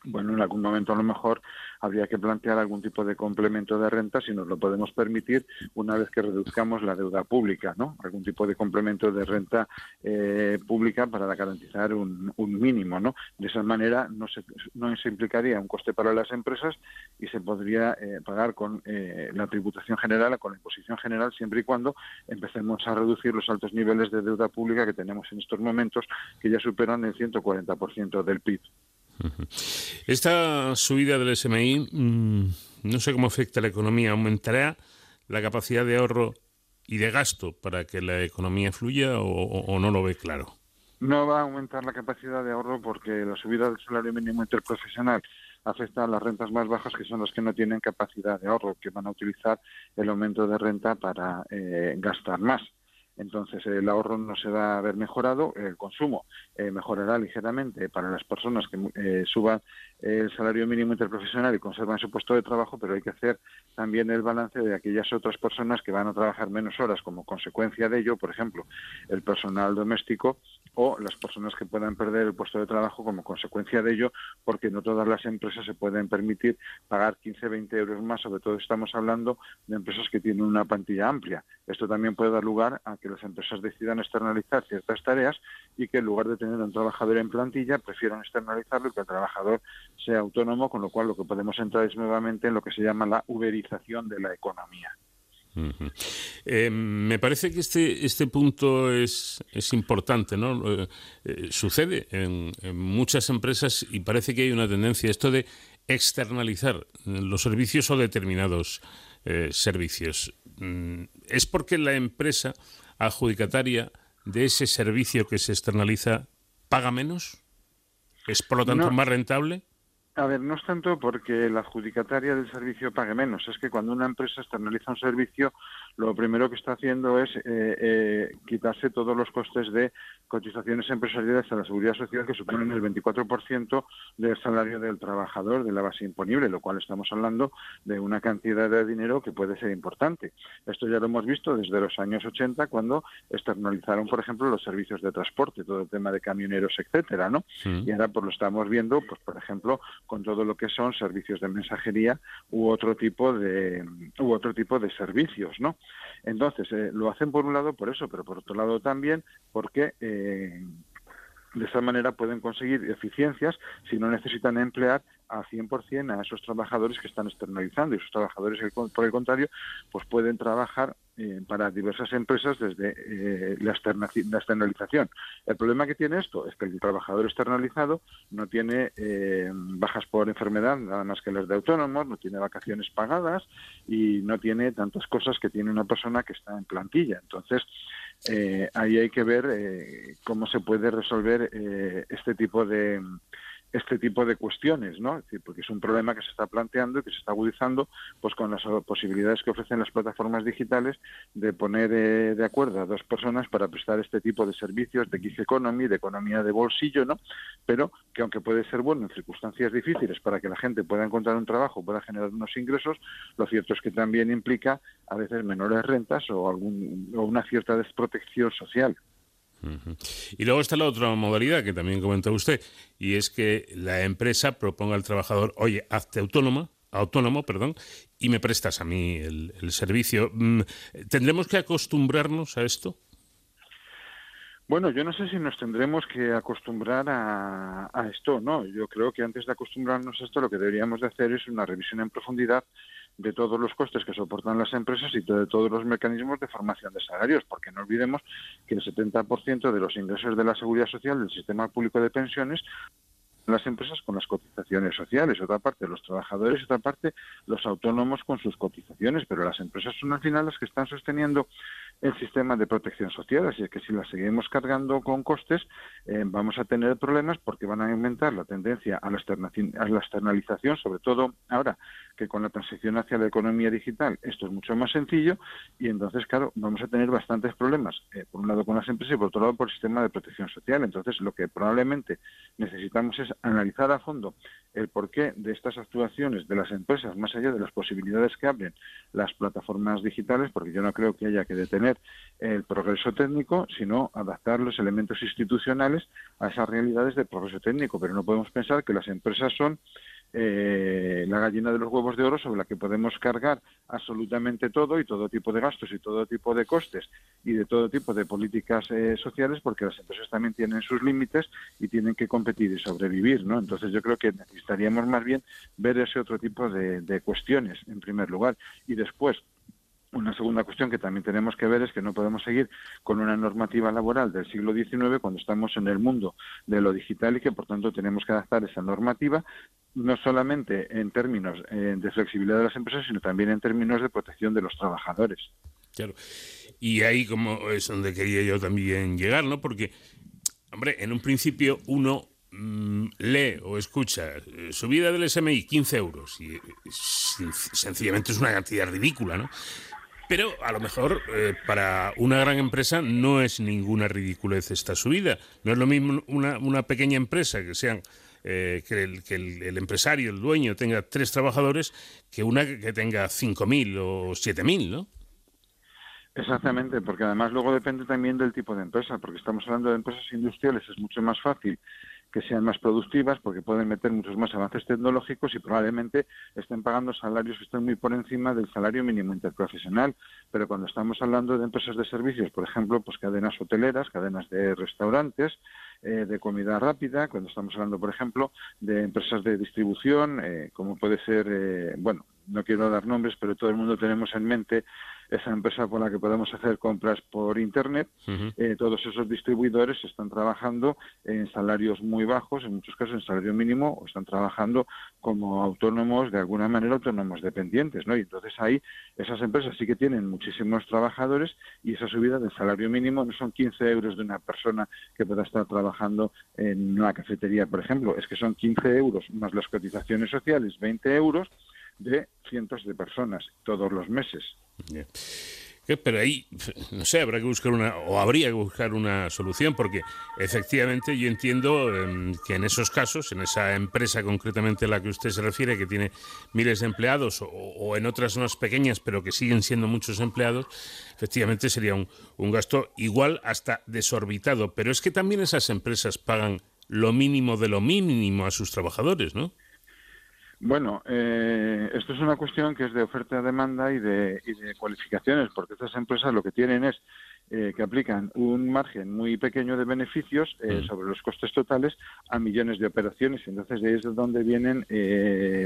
Bueno, en algún momento a lo mejor habría que plantear algún tipo de complemento de renta si nos lo podemos permitir una vez que reduzcamos la deuda pública, ¿no? Algún tipo de complemento de renta eh, pública para garantizar un, mínimo, ¿no? De esa manera no se, no se implicaría un coste para las empresas y se podría eh, pagar con eh, la tributación general, con la imposición general, siempre y cuando empecemos a reducir los altos niveles de deuda pública que tenemos en estos momentos, que ya superan el 140% del PIB. Esta subida del SMI, mm, no sé cómo afecta a la economía. ¿Aumentará la capacidad de ahorro y de gasto para que la economía fluya o, no lo ve claro? No va a aumentar la capacidad de ahorro porque la subida del salario mínimo interprofesional afecta a las rentas más bajas, que son las que no tienen capacidad de ahorro, que van a utilizar el aumento de renta para eh, gastar más entonces el ahorro no se va a ver mejorado, el consumo eh, mejorará ligeramente para las personas que eh, suban el salario mínimo interprofesional y conservan su puesto de trabajo, pero hay que hacer también el balance de aquellas otras personas que van a trabajar menos horas como consecuencia de ello, por ejemplo, el personal doméstico o las personas que puedan perder el puesto de trabajo como consecuencia de ello, porque no todas las empresas se pueden permitir pagar 15, 20 euros más, sobre todo estamos hablando de empresas que tienen una plantilla amplia. Esto también puede dar lugar a que las empresas decidan externalizar ciertas tareas y que en lugar de tener un trabajador en plantilla prefieran externalizarlo y que el trabajador sea autónomo, con lo cual lo que podemos entrar es nuevamente en lo que se llama la uberización de la economía. Eh, me parece que este, este punto es, es importante, ¿no? Eh, eh, sucede en, muchas empresas y parece que hay una tendencia, esto de externalizar los servicios o determinados servicios. Mm, ¿Es porque la empresa adjudicataria de ese servicio que se externaliza paga menos? ¿Es por lo tanto más rentable? A ver, no es tanto porque la adjudicataria del servicio pague menos, es que cuando una empresa externaliza un servicio, lo primero que está haciendo es eh, eh, quitarse todos los costes de cotizaciones empresariales a la seguridad social que suponen el 24% del salario del trabajador de la base imponible, lo cual estamos hablando de una cantidad de dinero que puede ser importante. Esto ya lo hemos visto desde los años 80 cuando externalizaron, por ejemplo, los servicios de transporte, todo el tema de camioneros, etcétera, ¿no? Y ahora pues lo estamos viendo, pues por ejemplo, con todo lo que son servicios de mensajería u otro tipo de u otro tipo de servicios, ¿no? Entonces eh, lo hacen por un lado por eso, pero por otro lado también porque eh, de esa manera pueden conseguir eficiencias si no necesitan emplear a 100% a esos trabajadores que están externalizando. Y esos trabajadores, por el contrario, pues pueden trabajar eh, para diversas empresas desde eh, la, externalización. El problema que tiene esto es que el trabajador externalizado no tiene eh, bajas por enfermedad, nada más que las de autónomos, no tiene vacaciones pagadas y no tiene tantas cosas que tiene una persona que está en plantilla. Entonces, ahí hay que ver cómo se puede resolver este tipo de este tipo de cuestiones, ¿no? Porque es un problema que se está planteando y que se está agudizando pues con las posibilidades que ofrecen las plataformas digitales de poner eh, de acuerdo a dos personas para prestar este tipo de servicios de gig economy, de economía de bolsillo, ¿no? Pero que aunque puede ser bueno en circunstancias difíciles para que la gente pueda encontrar un trabajo, pueda generar unos ingresos, lo cierto es que también implica a veces menores rentas o algún o una cierta desprotección social. Y luego está la otra modalidad que también comentó usted, y es que la empresa proponga al trabajador, oye, hazte autónoma, autónomo, perdón, y me prestas a mí el, servicio. Mm, ¿Tendremos que acostumbrarnos a esto? Bueno, yo no sé si nos tendremos que acostumbrar a, a esto, ¿no? Yo creo que antes de acostumbrarnos a esto, lo que deberíamos de hacer es una revisión en profundidad de todos los costes que soportan las empresas y de todos los mecanismos de formación de salarios, porque no olvidemos que el 70% de los ingresos de la seguridad social del sistema público de pensiones las empresas con las cotizaciones sociales, otra parte los trabajadores, otra parte los autónomos con sus cotizaciones, pero las empresas son al final las que están sosteniendo el sistema de protección social, así que si la seguimos cargando con costes, eh, vamos a tener problemas porque van a aumentar la tendencia a la, a la externalización, sobre todo ahora que con la transición hacia la economía digital esto es mucho más sencillo y entonces, claro, vamos a tener bastantes problemas, eh, por un lado con las empresas y por otro lado por el sistema de protección social. Entonces, lo que probablemente necesitamos es analizar a fondo el porqué de estas actuaciones de las empresas, más allá de las posibilidades que abren las plataformas digitales, porque yo no creo que haya que detener el progreso técnico, sino adaptar los elementos institucionales a esas realidades de progreso técnico. Pero no podemos pensar que las empresas son eh, la gallina de los huevos de oro sobre la que podemos cargar absolutamente todo y todo tipo de gastos y todo tipo de costes y de todo tipo de políticas eh, sociales porque las empresas también tienen sus límites y tienen que competir y sobrevivir, ¿no? Entonces yo creo que necesitaríamos más bien ver ese otro tipo de cuestiones en primer lugar y después una segunda cuestión que también tenemos que ver es que no podemos seguir con una normativa laboral del siglo XIX cuando estamos en el mundo de lo digital y que por tanto tenemos que adaptar esa normativa no solamente en términos eh, de flexibilidad de las empresas, sino también en términos de protección de los trabajadores. Claro. Y ahí como es donde quería yo también llegar, ¿no? Porque, hombre, en un principio uno mm, lee o escucha eh, subida del SMI 15 euros y, sencillamente es una cantidad ridícula, ¿no? Pero a lo mejor eh, para una gran empresa no es ninguna ridiculez esta subida. No es lo mismo una, una pequeña empresa que sean eh, que, el, que el, empresario, el dueño, tenga tres trabajadores que una que tenga 5.000 o 7.000, ¿no? Exactamente, porque además luego depende también del tipo de empresa, porque estamos hablando de empresas industriales, es mucho más fácil que sean más productivas porque pueden meter muchos más avances tecnológicos y probablemente estén pagando salarios que estén muy por encima del salario mínimo interprofesional. Pero cuando estamos hablando de empresas de servicios, por ejemplo, pues cadenas hoteleras, cadenas de restaurantes, eh, de comida rápida, cuando estamos hablando, por ejemplo, de empresas de distribución, eh, como puede ser, eh, bueno, no quiero dar nombres, pero todo el mundo tenemos en mente esa empresa por la que podemos hacer compras por Internet. Eh, todos esos distribuidores están trabajando en salarios muy bajos, en muchos casos en salario mínimo, o están trabajando como autónomos, de alguna manera autónomos dependientes. ¿no? Y entonces ahí esas empresas sí que tienen muchísimos trabajadores y esa subida del salario mínimo no son 15 euros de una persona que pueda estar trabajando en una cafetería, por ejemplo, es que son 15 euros más las cotizaciones sociales, 20 euros de cientos de personas todos los meses. Pero ahí, no sé, habrá que buscar una, o habría que buscar una solución, porque efectivamente yo entiendo em, que en esos casos, en esa empresa concretamente a la que usted se refiere, que tiene miles de empleados, o, en otras más pequeñas, pero que siguen siendo muchos empleados, efectivamente sería un, un gasto igual hasta desorbitado. Pero es que también esas empresas pagan lo mínimo de lo mínimo a sus trabajadores, ¿no? Bueno, eh, esto es una cuestión que es de oferta-demanda y de, y de cualificaciones, porque estas empresas lo que tienen es eh, que aplican un margen muy pequeño de beneficios eh, mm. sobre los costes totales a millones de operaciones. y Entonces, de ahí es de donde vienen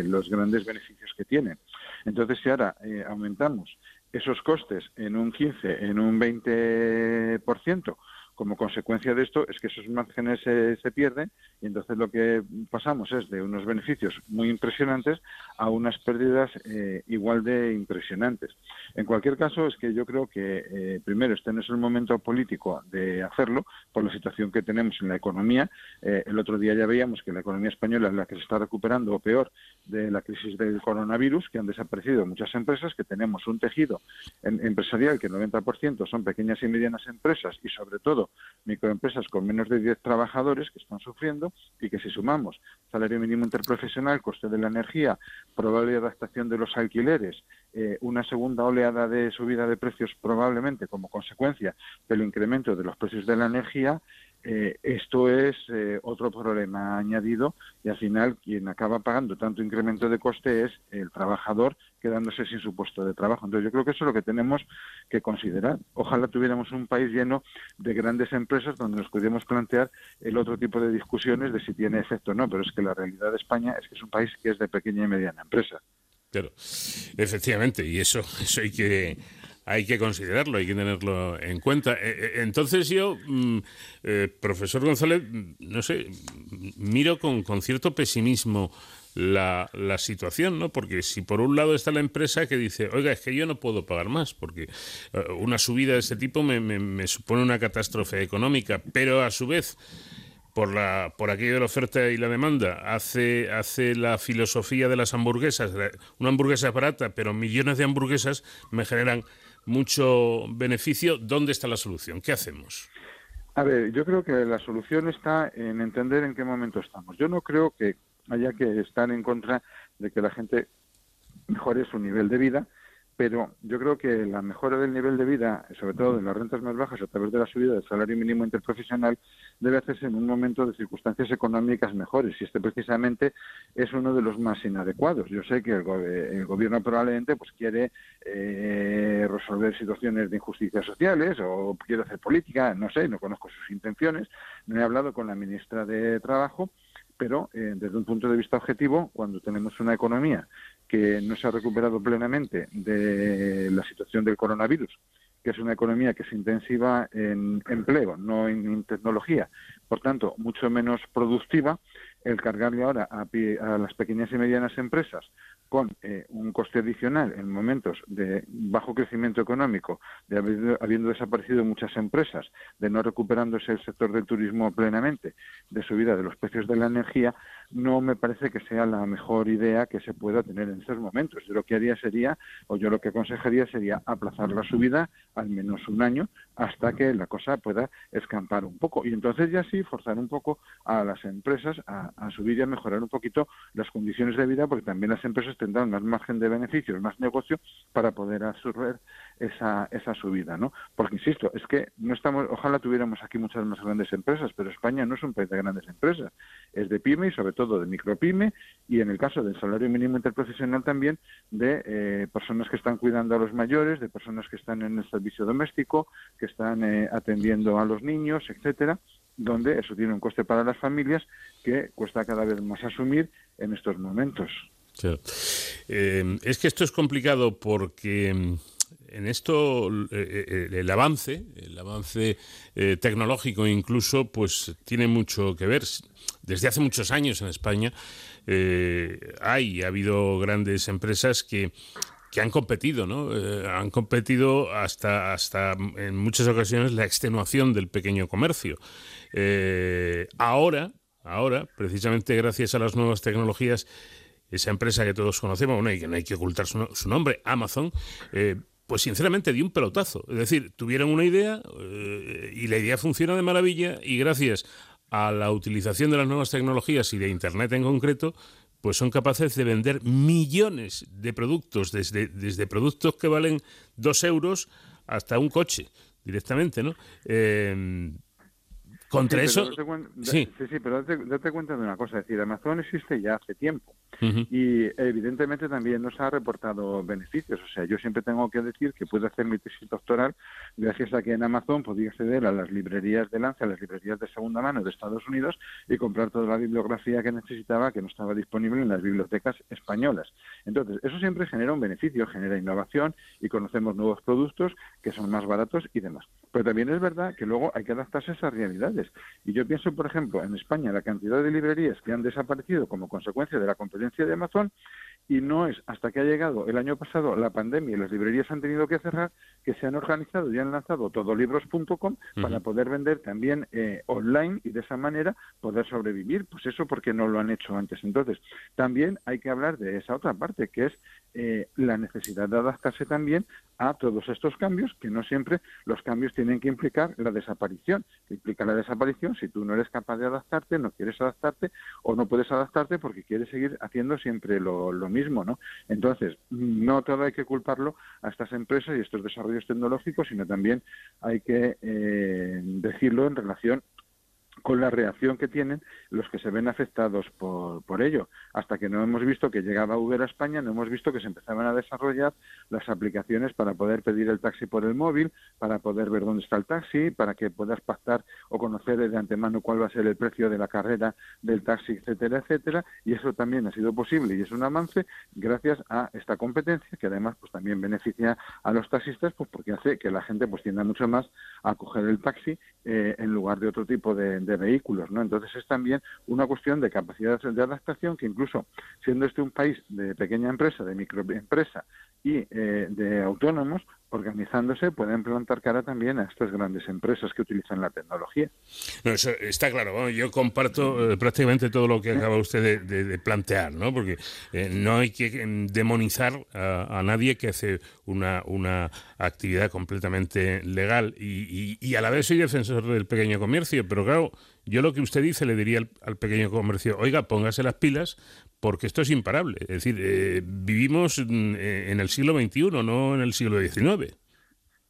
los grandes beneficios que tienen. Entonces, si ahora aumentamos esos costes en un 15, en un 20%, como consecuencia de esto es que esos márgenes se, pierden y entonces lo que pasamos es de unos beneficios muy impresionantes a unas pérdidas eh, igual de impresionantes. En cualquier caso, es que yo creo que eh, primero este no es el momento político de hacerlo por la situación que tenemos en la economía. Eh, el otro día ya veíamos que la economía española es la que se está recuperando o peor de la crisis del coronavirus, que han desaparecido muchas empresas, que tenemos un tejido empresarial que el 90% son pequeñas y medianas empresas y sobre todo microempresas con menos de 10 trabajadores que están sufriendo y que si sumamos salario mínimo interprofesional, coste de la energía, probable adaptación de los alquileres, eh, una segunda oleada de subida de precios probablemente como consecuencia del incremento de los precios de la energía, eh, esto es eh, otro problema añadido y al final quien acaba pagando tanto incremento de coste es el trabajador quedándose sin su puesto de trabajo. Entonces yo creo que eso es lo que tenemos que considerar. Ojalá tuviéramos un país lleno de grandes empresas donde nos pudiéramos plantear el otro tipo de discusiones de si tiene efecto o no, pero es que la realidad de España es que es un país que es de pequeña y mediana empresa. Claro, efectivamente, y eso, eso hay que hay que considerarlo, hay que tenerlo en cuenta. Eh, eh, entonces yo, mm, eh, profesor González, mm, no sé, miro con, con cierto pesimismo la, situación, ¿no? Porque si por un lado está la empresa que dice, oiga, es que yo no puedo pagar más, porque una subida de ese tipo me, me, supone una catástrofe económica, pero a su vez por la por aquello de la oferta y la demanda hace hace la filosofía de las hamburguesas una hamburguesa barata pero millones de hamburguesas me generan mucho beneficio, ¿dónde está la solución? ¿Qué hacemos? A ver, yo creo que la solución está en entender en qué momento estamos. Yo no creo que haya que estar en contra de que la gente mejore su nivel de vida, pero yo creo que la mejora del nivel de vida, sobre todo de las rentas más bajas a través de la subida del salario mínimo interprofesional, debe hacerse en un momento de circunstancias económicas mejores y este precisamente es uno de los más inadecuados. Yo sé que el, gobierno probablemente pues quiere eh, resolver situaciones de injusticias sociales o quiere hacer política, no sé, no conozco sus intenciones. No he hablado con la ministra de Trabajo pero eh, desde un punto de vista objetivo, cuando tenemos una economía que no se ha recuperado plenamente de la situación del coronavirus, que es una economía que se intensiva en empleo, no en, tecnología, por tanto, mucho menos productiva, el cargarle ahora a, a las pequeñas y medianas empresas con eh, un coste adicional en momentos de bajo crecimiento económico, de habiendo desaparecido muchas empresas, de no recuperándose el sector del turismo plenamente, de subida de los precios de la energía, no me parece que sea la mejor idea que se pueda tener en estos momentos. Yo lo que haría sería, o yo lo que aconsejaría sería aplazar la subida al menos un año hasta que la cosa pueda escampar un poco. Y entonces ya sí forzar un poco a las empresas a, a subir y a mejorar un poquito las condiciones de vida, porque también las empresas tendrán más margen de beneficios, más negocio para poder absorber esa, esa subida, ¿no? Porque insisto, es que no estamos, ojalá tuviéramos aquí muchas más grandes empresas, pero España no es un país de grandes empresas, es de pyme y sobre todo de micropyme y en el caso del salario mínimo interprofesional también de eh, personas que están cuidando a los mayores, de personas que están en el servicio doméstico, que están eh, atendiendo a los niños, etcétera, donde eso tiene un coste para las familias que cuesta cada vez más asumir en estos momentos. es que esto es complicado porque en esto el avance, el avance tecnológico incluso, pues tiene mucho que ver. Desde hace muchos años en España hay, ha habido grandes empresas que que han competido, ¿no? Eh, han competido hasta, hasta en muchas ocasiones la extenuación del pequeño comercio. Eh, ahora, ahora, precisamente gracias a las nuevas tecnologías, esa empresa que todos conocemos, bueno, y que no hay que ocultar su, nombre, Amazon, eh, pues sinceramente dio un pelotazo. Es decir, tuvieron una idea y la idea funciona de maravilla y gracias a la utilización de las nuevas tecnologías y de Internet en concreto, pues son capaces de vender millones de productos, desde, desde productos que valen dos euros hasta un coche directamente, ¿no? Eh, contra eso... sí. sí, pero date, cuenta de una cosa, es decir, Amazon existe ya hace tiempo y evidentemente también nos ha reportado beneficios. O sea, yo siempre tengo que decir que puedo hacer mi tesis doctoral gracias a que en Amazon podía acceder a las librerías de lance, a las librerías de segunda mano de Estados Unidos y comprar toda la bibliografía que necesitaba que no estaba disponible en las bibliotecas españolas. Entonces, eso siempre genera un beneficio, genera innovación y conocemos nuevos productos que son más baratos y demás. Pero también es verdad que luego hay que adaptarse a esas Y yo pienso, por ejemplo, en España, la cantidad de librerías que han desaparecido como consecuencia de la competencia de Amazon y no es hasta que ha llegado el año pasado la pandemia y las librerías han tenido que cerrar que se han organizado y han lanzado todolibros.com para poder vender también eh, online y de esa manera poder sobrevivir. Pues eso porque no lo han hecho antes. Entonces, también hay que hablar de esa otra parte, que es eh, la necesidad de adaptarse también a todos estos cambios, que no siempre los cambios tienen que implicar la desaparición. implica la desaparición si tú no eres capaz de adaptarte, no quieres adaptarte o no puedes adaptarte porque quieres seguir haciendo siempre lo, lo mismo, ¿no? Entonces, no todo hay que culparlo a estas empresas y estos desarrollos tecnológicos, sino también hay que eh, decirlo en relación con la reacción que tienen los que se ven afectados por, por ello. Hasta que no hemos visto que llegaba Uber a España, no hemos visto que se empezaban a desarrollar las aplicaciones para poder pedir el taxi por el móvil, para poder ver dónde está el taxi, para que puedas pactar o conocer de antemano cuál va a ser el precio de la carrera del taxi, etcétera, etcétera. Y eso también ha sido posible y es un avance gracias a esta competencia que además pues también beneficia a los taxistas pues porque hace que la gente pues tienda mucho más a coger el taxi eh, en lugar de otro tipo de de vehículos, ¿no? Entonces es también una cuestión de capacidad de adaptación que incluso siendo este un país de pequeña empresa, de microempresa y eh, de autónomos, organizándose pueden plantar cara también a estas grandes empresas que utilizan la tecnología. eso está claro. yo comparto eh, prácticamente todo lo que acaba usted de, plantear, ¿no? Porque eh, no hay que demonizar a, nadie que hace una, una actividad completamente legal y, y, a la vez soy defensor del pequeño comercio, pero claro, yo lo que usted dice le diría al, pequeño comercio, oiga, póngase las pilas porque esto es imparable. Es decir, eh, vivimos mm, en el siglo XXI, no en el siglo XIX.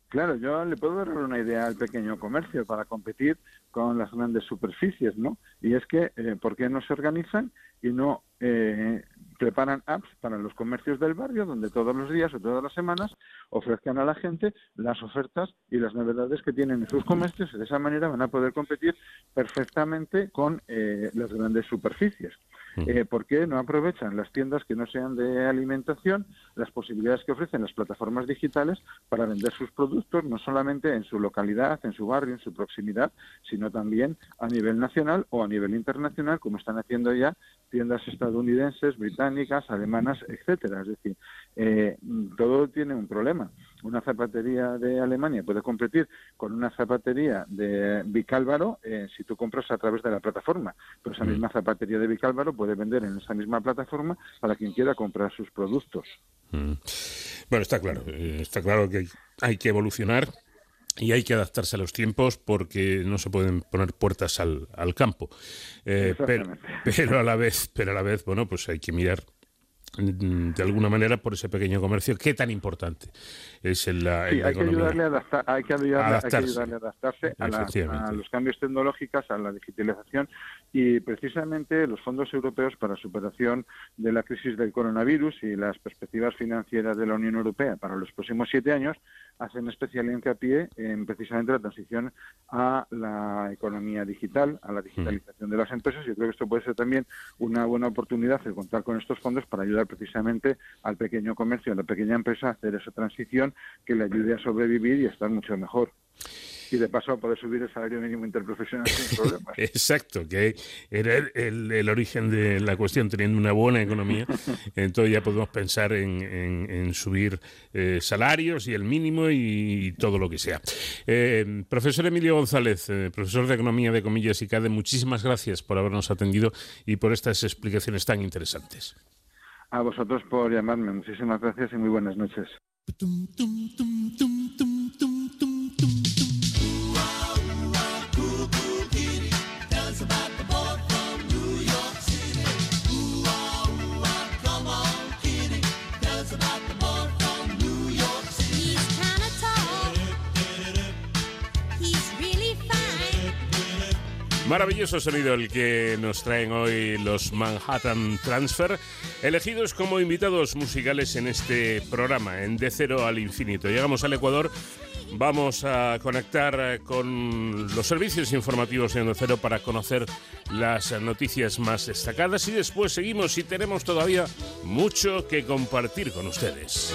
Claro, yo le puedo dar una idea al pequeño comercio para competir con las grandes superficies, ¿no? Y es que, eh, ¿por qué no se organizan y no eh, preparan apps para los comercios del barrio donde todos los días o todas las semanas ofrezcan a la gente las ofertas y las novedades que tienen en sus comercios y de esa manera van a poder competir perfectamente con eh, las grandes superficies. Eh, ¿Por qué no aprovechan las tiendas que no sean de alimentación las posibilidades que ofrecen las plataformas digitales para vender sus productos no solamente en su localidad, en su barrio, en su proximidad, sino también a nivel nacional o a nivel internacional, como están haciendo ya tiendas estadounidenses, británicas, alemanas, etcétera. Es decir, eh, todo tiene un problema. Una zapatería de Alemania puede competir con una zapatería de Vicálvaro eh, si tú compras a través de la plataforma, pero esa mm. misma zapatería de Vicálvaro puede vender en esa misma plataforma para quien quiera comprar sus productos. Mm. Bueno, está claro, eh, está claro que hay que evolucionar y hay que adaptarse a los tiempos porque no se pueden poner puertas al, al campo. Eh, pero, pero, a la vez, pero a la vez, bueno, pues hay que mirar de alguna manera por ese pequeño comercio qué tan importante es en la, hay, que ayudarle a hay, que ayudarle, adaptarse, a, adaptarse a, los cambios tecnológicos, a la digitalización y precisamente los fondos europeos para superación de la crisis del coronavirus y las perspectivas financieras de la Unión Europea para los próximos siete años hacen especial hincapié en precisamente la transición a la economía digital, a la digitalización de las empresas. Yo creo que esto puede ser también una buena oportunidad de contar con estos fondos para ayudar ayudar precisamente al pequeño comercio, a la pequeña empresa a hacer esa transición que le ayude a sobrevivir y a estar mucho mejor y de paso a poder subir el salario mínimo interprofesional sin [laughs] problemas. Exacto, que era el, origen de la cuestión, teniendo una buena economía, [laughs] entonces ya podemos pensar en, subir eh, salarios y el mínimo y, todo lo que sea. Eh, profesor Emilio González, eh, profesor de Economía de Comillas y CADE, muchísimas gracias por habernos atendido y por estas explicaciones tan interesantes. A vosotros por llamarme, muchísimas gracias y muy buenas noches. Maravilloso sonido el que nos traen hoy los Manhattan Transfer, elegidos como invitados musicales en este programa, en De Cero al Infinito. Llegamos al Ecuador, vamos a conectar con los servicios informativos De Cero para conocer las noticias más destacadas y después seguimos y tenemos todavía mucho que compartir con ustedes.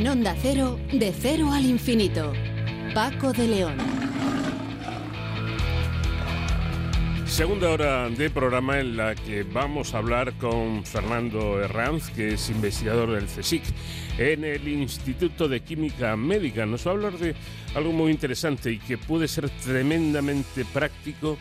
En Onda Cero, de cero al infinito. Paco de León. Segunda hora de programa en la que vamos a hablar con Fernando Herranz, que es investigador del CSIC en el Instituto de Química Médica. Nos va a hablar de algo muy interesante y que puede ser tremendamente práctico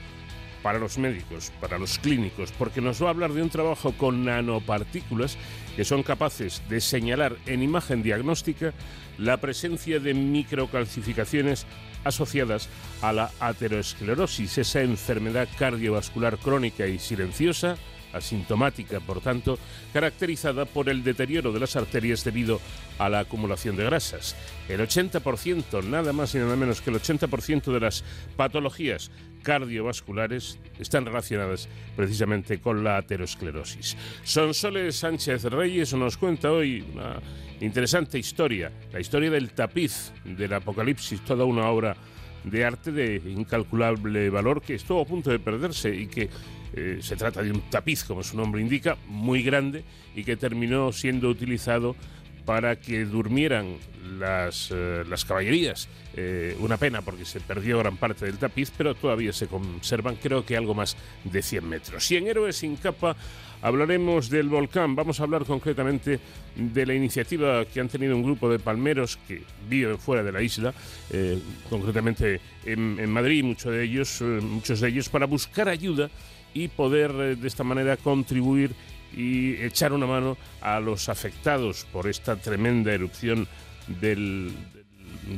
para los médicos, para los clínicos, porque nos va a hablar de un trabajo con nanopartículas que son capaces de señalar en imagen diagnóstica la presencia de microcalcificaciones asociadas a la aterosclerosis, esa enfermedad cardiovascular crónica y silenciosa asintomática, por tanto, caracterizada por el deterioro de las arterias debido a la acumulación de grasas. El 80%, nada más y nada menos que el 80% de las patologías cardiovasculares están relacionadas precisamente con la aterosclerosis. Sonsoles Sánchez Reyes nos cuenta hoy una interesante historia, la historia del tapiz del Apocalipsis, toda una obra de arte de incalculable valor que estuvo a punto de perderse y que eh, se trata de un tapiz, como su nombre indica, muy grande y que terminó siendo utilizado para que durmieran las, eh, las caballerías. Eh, una pena porque se perdió gran parte del tapiz, pero todavía se conservan creo que algo más de 100 metros. Y en Héroes sin capa hablaremos del volcán. Vamos a hablar concretamente de la iniciativa que han tenido un grupo de palmeros que viven fuera de la isla, concretamente en, en, Madrid, muchos de ellos, muchos de ellos, para buscar ayuda y poder eh, de esta manera contribuir y echar una mano a los afectados por esta tremenda erupción del,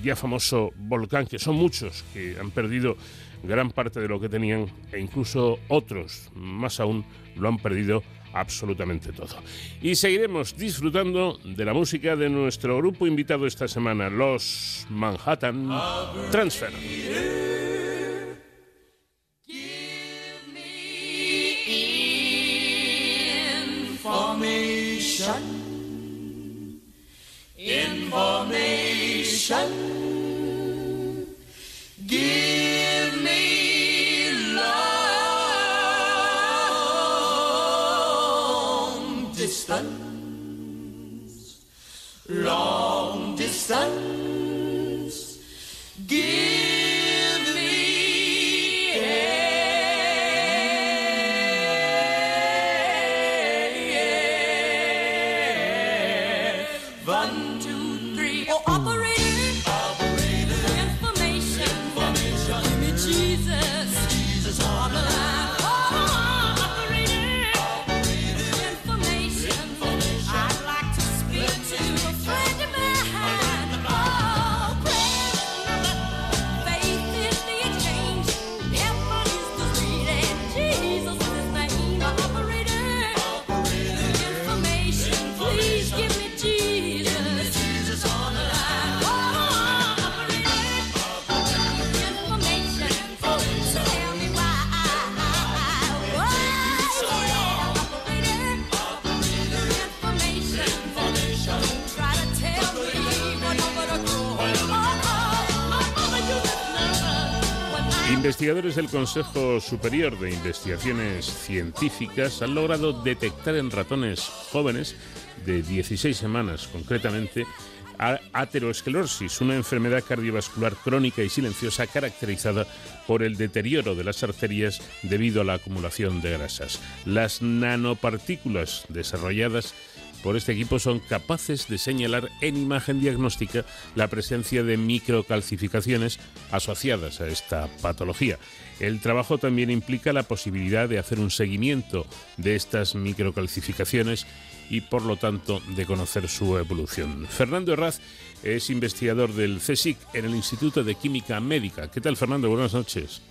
ya famoso volcán, que son muchos que han perdido gran parte de lo que tenían e incluso otros, más aún, lo han perdido absolutamente todo. Y seguiremos disfrutando de la música de nuestro grupo invitado esta semana, los Manhattan Transfer. Information. Information. Give me long distance. Long distance. Investigadores del Consejo Superior de Investigaciones Científicas han logrado detectar en ratones jóvenes de 16 semanas concretamente aterosclerosis, una enfermedad cardiovascular crónica y silenciosa caracterizada por el deterioro de las arterias debido a la acumulación de grasas. Las nanopartículas desarrolladas por este equipo son capaces de señalar en imagen diagnóstica la presencia de microcalcificaciones asociadas a esta patología. El trabajo también implica la posibilidad de hacer un seguimiento de estas microcalcificaciones y por lo tanto de conocer su evolución. Fernando Herraz es investigador del CSIC en el Instituto de Química Médica. ¿Qué tal Fernando? Buenas noches.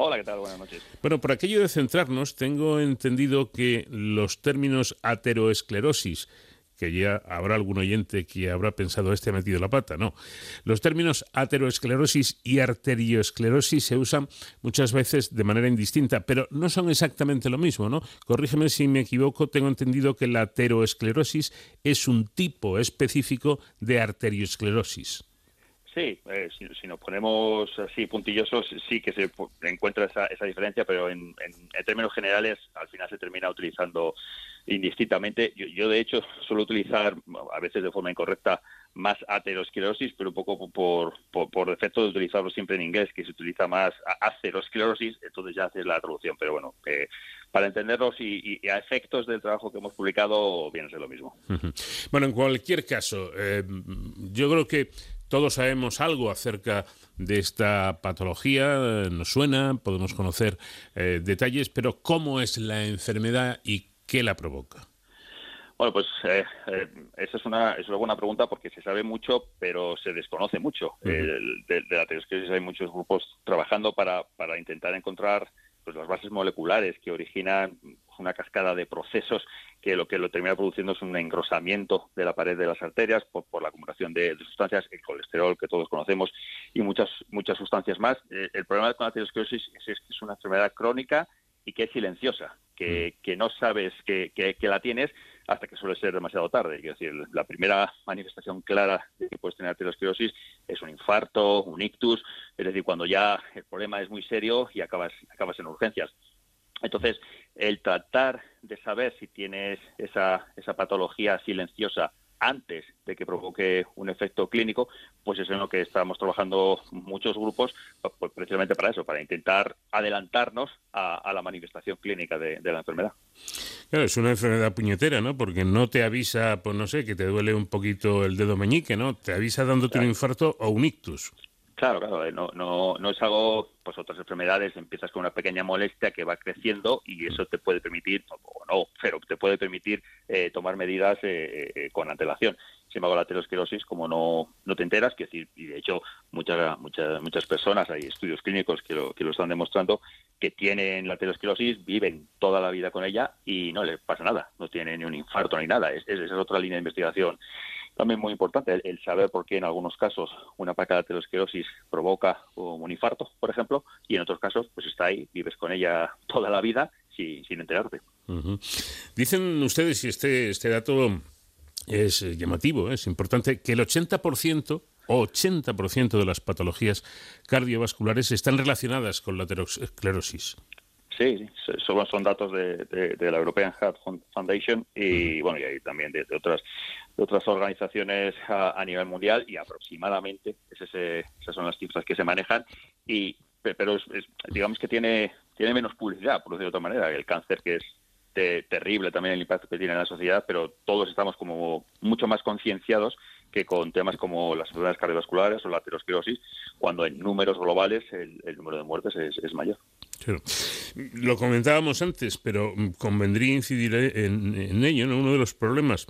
Hola, ¿qué tal? Buenas noches. Bueno, por aquello de centrarnos, tengo entendido que los términos ateroesclerosis, que ya habrá algún oyente que habrá pensado este ha metido la pata, no. Los términos ateroesclerosis y arterioesclerosis se usan muchas veces de manera indistinta, pero no son exactamente lo mismo, ¿no? Corrígeme si me equivoco, tengo entendido que la ateroesclerosis es un tipo específico de arterioesclerosis. Sí, eh, si, nos ponemos así puntillosos, sí que se encuentra esa, esa diferencia, pero en, términos generales al final se termina utilizando indistintamente. Yo, de hecho, suelo utilizar, a veces de forma incorrecta, más aterosclerosis, pero un poco por, por, defecto de utilizarlo siempre en inglés, que se utiliza más aterosclerosis, entonces ya haces la traducción. Pero bueno, para entenderlos y, a efectos del trabajo que hemos publicado, viene a ser lo mismo. Bueno, en cualquier caso, eh, yo creo que todos sabemos algo acerca de esta patología? ¿Nos suena? ¿Podemos conocer eh, detalles? Pero ¿cómo es la enfermedad y qué la provoca? Bueno, pues eh, eh, esa es una, es una buena pregunta porque se sabe mucho, pero se desconoce mucho. de, la aterosclerosis hay muchos grupos trabajando para, para intentar encontrar pues, las bases moleculares que originan una cascada de procesos que lo que lo termina produciendo es un engrosamiento de la pared de las arterias por, la acumulación de, sustancias, el colesterol que todos conocemos y muchas muchas sustancias más. Eh, el problema con la aterosclerosis es, que es una enfermedad crónica y que es silenciosa, que, mm. que no sabes que, que, la tienes hasta que suele ser demasiado tarde. Es decir, la primera manifestación clara de que puedes tener aterosclerosis es un infarto, un ictus, es decir, cuando ya el problema es muy serio y acabas, acabas en urgencias. Entonces, el tratar de saber si tienes esa, esa patología silenciosa antes de que provoque un efecto clínico, pues es en lo que estamos trabajando muchos grupos, pues precisamente para eso, para intentar adelantarnos a, la manifestación clínica de, de, la enfermedad. Claro, es una enfermedad puñetera, ¿no? Porque no te avisa, pues no sé, que te duele un poquito el dedo meñique, ¿no? Te avisa dándote un infarto o un ictus. Claro, claro, eh, no, no, no es algo, pues otras enfermedades, empiezas con una pequeña molestia que va creciendo y eso te puede permitir, o no, pero te puede permitir eh, tomar medidas eh, con antelación. Sin embargo, la aterosclerosis, como no, no te enteras, que decir, y de hecho muchas, muchas, muchas personas, hay estudios clínicos que lo, que lo están demostrando, que tienen la aterosclerosis, viven toda la vida con ella y no les pasa nada, no tienen ni un infarto ni nada. Es, esa es otra línea de investigación también muy importante el, saber por qué en algunos casos una placa de aterosclerosis provoca un infarto, por ejemplo, y en otros casos pues está ahí, vives con ella toda la vida sin, enterarte. Dicen ustedes, y este, este dato es llamativo, es importante, que el 80% 80% de las patologías cardiovasculares están relacionadas con la aterosclerosis. Sí, son, son datos de, la European Heart Foundation y bueno y también de, otras de otras organizaciones a, nivel mundial y aproximadamente esas son las cifras que se manejan y pero digamos que tiene tiene menos publicidad por decirlo de otra manera el cáncer que es terrible también el impacto que tiene en la sociedad pero todos estamos como mucho más concienciados que con temas como las enfermedades cardiovasculares o la aterosclerosis cuando en números globales el, número de muertes es mayor. Lo comentábamos antes, pero convendría incidir en, ello. Uno de los problemas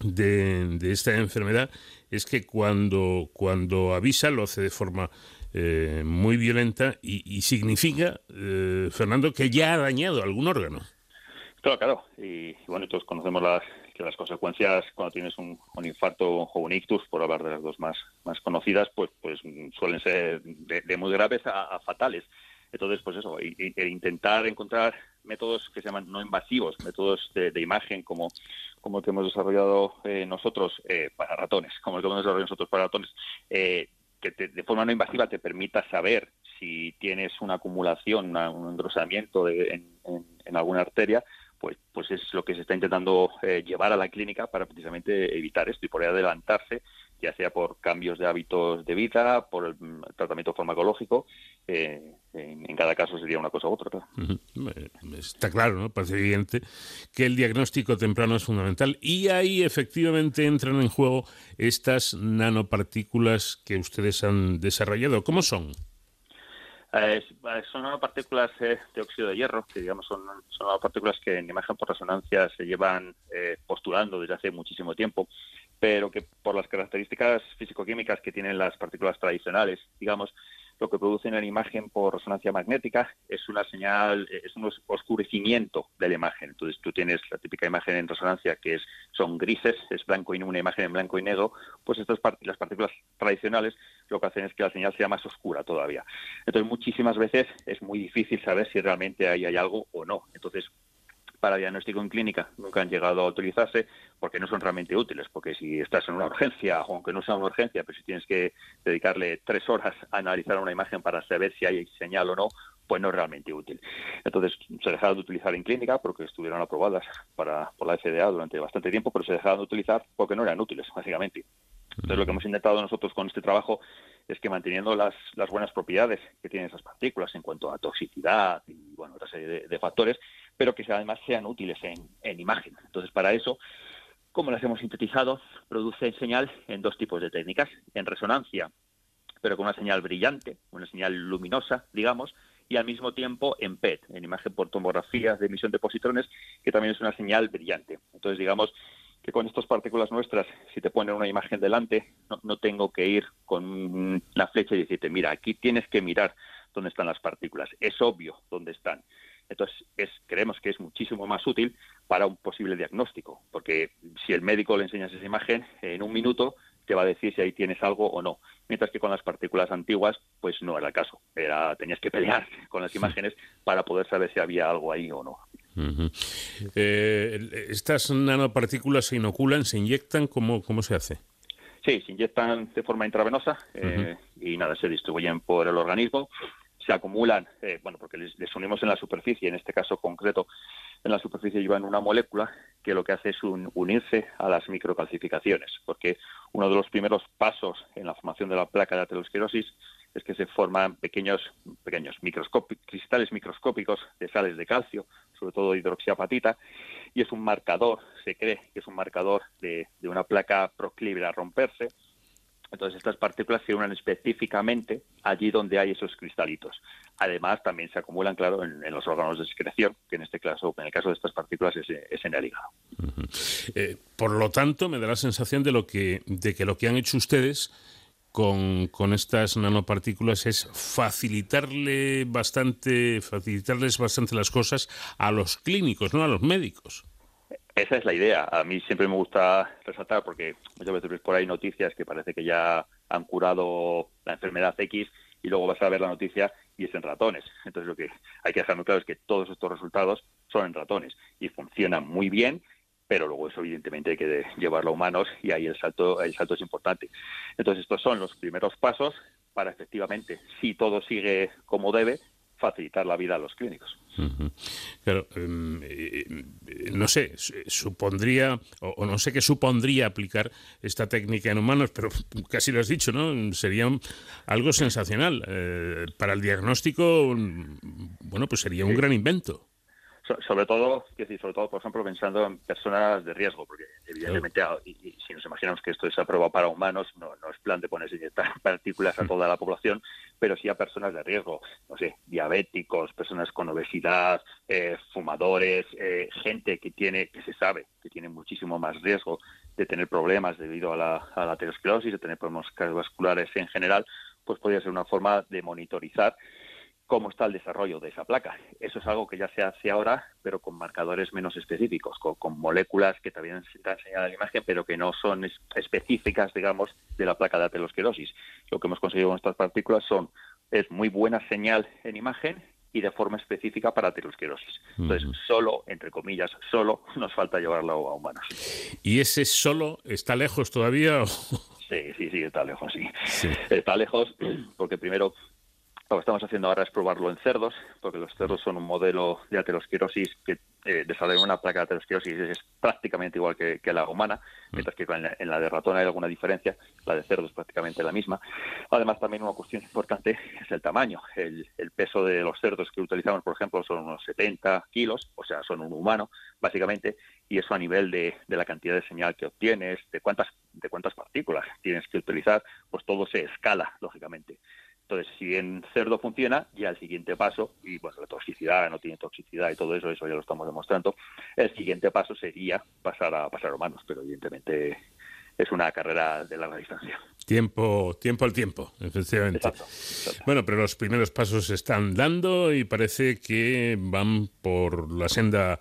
de, esta enfermedad es que cuando, cuando avisa lo hace de forma eh, muy violenta y, significa, eh, Fernando, que ya ha dañado algún órgano. Claro, claro. Y, bueno, todos conocemos las, que las consecuencias cuando tienes un, infarto o un ictus, por hablar de las dos más, más conocidas, pues, pues suelen ser de, muy graves a fatales. Entonces, pues eso, el intentar encontrar métodos que se llaman no invasivos, métodos de, imagen como, como que hemos desarrollado eh, nosotros eh, para ratones, como el que hemos desarrollado nosotros para ratones, eh, que de forma no invasiva te permita saber si tienes una acumulación, un engrosamiento en, alguna arteria, pues, pues es lo que se está intentando llevar a la clínica para precisamente evitar esto y poder adelantarse ya sea por cambios de hábitos de vida, por el mm, tratamiento farmacológico. Eh, en, cada caso sería una cosa u otra. Está claro, ¿no? Parece evidente que el diagnóstico temprano es fundamental y ahí efectivamente entran en juego estas nanopartículas que ustedes han desarrollado. ¿Cómo son? Eh, son nanopartículas eh, de óxido de hierro, que digamos son, son nanopartículas que en imagen por resonancia se llevan postulando desde hace muchísimo tiempo pero que por las características físico-químicas que tienen las partículas tradicionales, digamos, lo que producen en imagen por resonancia magnética es una señal, es un oscurecimiento de la imagen. Entonces tú tienes la típica imagen en resonancia que es, son grises, es blanco y una imagen en blanco y negro, pues estas las partículas tradicionales lo que hacen es que la señal sea más oscura todavía. Entonces muchísimas veces es muy difícil saber si realmente ahí hay algo o no. Entonces para diagnóstico en clínica nunca han llegado a utilizarse porque no son realmente útiles, porque si estás en una urgencia, o aunque no sea una urgencia, pero si tienes que dedicarle tres horas a analizar una imagen para saber si hay señal o no, pues no es realmente útil. Entonces se dejaron de utilizar en clínica porque estuvieron aprobadas para, por la FDA durante bastante tiempo, pero se dejaron de utilizar porque no eran útiles, básicamente. Entonces lo que hemos intentado nosotros con este trabajo es que manteniendo las, las buenas propiedades que tienen esas partículas en cuanto a toxicidad y bueno, otra serie de factores, pero que además sean útiles en, imagen. Entonces, para eso, como las hemos sintetizado, produce señal en dos tipos de técnicas. En resonancia, pero con una señal brillante, una señal luminosa, digamos, y al mismo tiempo en PET, en imagen por tomografía de emisión de positrones, que también es una señal brillante. Entonces, digamos que con estas partículas nuestras, si te ponen una imagen delante, no, tengo que ir con la flecha y decirte, mira, aquí tienes que mirar dónde están las partículas. Es obvio dónde están. Entonces, es, creemos que es muchísimo más útil para un posible diagnóstico, porque si el médico le enseñas esa imagen, en un minuto te va a decir si ahí tienes algo o no. Mientras que con las partículas antiguas, pues no era el caso. Era, tenías que pelear [laughs] con las imágenes para poder saber si había algo ahí o no. Eh, ¿Estas nanopartículas se inoculan, se inyectan? ¿Cómo, cómo se hace? Sí, se inyectan de forma intravenosa eh, y nada, se distribuyen por el organismo se acumulan, eh, bueno, porque les, unimos en la superficie, en este caso concreto, en la superficie llevan una molécula que lo que hace es unirse a las microcalcificaciones, porque uno de los primeros pasos en la formación de la placa de aterosclerosis es que se forman pequeños, pequeños cristales microscópicos de sales de calcio, sobre todo hidroxiapatita, y es un marcador, se cree que es un marcador de, de una placa proclive a romperse, entonces estas partículas se unen específicamente allí donde hay esos cristalitos. Además, también se acumulan, claro, en, los órganos de excreción, que en este caso, en el caso de estas partículas, es, en el hígado. Eh, por lo tanto, me da la sensación de lo que, de que lo que han hecho ustedes con, con, estas nanopartículas es facilitarle bastante, facilitarles bastante las cosas a los clínicos, no a los médicos. Esa es la idea. A mí siempre me gusta resaltar porque muchas veces ves por ahí noticias que parece que ya han curado la enfermedad X y luego vas a ver la noticia y es en ratones. Entonces lo que hay que dejar claro es que todos estos resultados son en ratones y funcionan muy bien, pero luego eso evidentemente hay que llevarlo a humanos y ahí el salto, el salto es importante. Entonces estos son los primeros pasos para efectivamente, si todo sigue como debe, facilitar la vida a los clínicos. Claro, em, eh, no sé, supondría, o, no sé qué supondría aplicar esta técnica en humanos, pero [laughs] casi lo has dicho, ¿no? Sería algo sensacional. Eh, para el diagnóstico, bueno, pues sería un gran invento sobre todo, decir, sobre todo, por ejemplo, pensando en personas de riesgo, porque evidentemente, y, si nos imaginamos que esto es aprobado para humanos, no, no es plan de ponerse inyectar [laughs] partículas a toda la población, pero sí a personas de riesgo, no sé, diabéticos, personas con obesidad, eh, fumadores, eh, gente que tiene, que se sabe que tiene muchísimo más riesgo de tener problemas debido a la, a la aterosclerosis, de tener problemas cardiovasculares en general, pues podría ser una forma de monitorizar cómo está el desarrollo de esa placa. Eso es algo que ya se hace ahora, pero con marcadores menos específicos, con, moléculas que también se dan señal a la imagen, pero que no son específicas, digamos, de la placa de aterosclerosis. Lo que hemos conseguido con estas partículas son es muy buena señal en imagen y de forma específica para aterosclerosis. Entonces, solo, entre comillas, solo [laughs] nos falta llevarlo a humanos. ¿Y ese solo está lejos todavía? Sí, sí, sí, está lejos, sí. Está lejos [clears throat] porque primero lo que estamos haciendo ahora es probarlo en cerdos, porque los cerdos son un modelo de aterosclerosis que eh, desarrollan una placa de aterosclerosis es prácticamente igual que, la humana, mm. mientras que en la, de ratón hay alguna diferencia, la de cerdo es prácticamente la misma. Además, también una cuestión importante es el tamaño. El, peso de los cerdos que utilizamos, por ejemplo, son unos 70 kilos, o sea, son un humano, básicamente, y eso a nivel de, de la cantidad de señal que obtienes, de cuántas, de cuántas partículas tienes que utilizar, pues todo se escala, lógicamente. Entonces, si en cerdo funciona, ya el siguiente paso, y bueno, la toxicidad, no tiene toxicidad y todo eso, eso ya lo estamos demostrando, el siguiente paso sería pasar a pasar a humanos, pero evidentemente es una carrera de larga distancia. Tiempo, tiempo al tiempo, efectivamente. Bueno, pero los primeros pasos se están dando y parece que van por la senda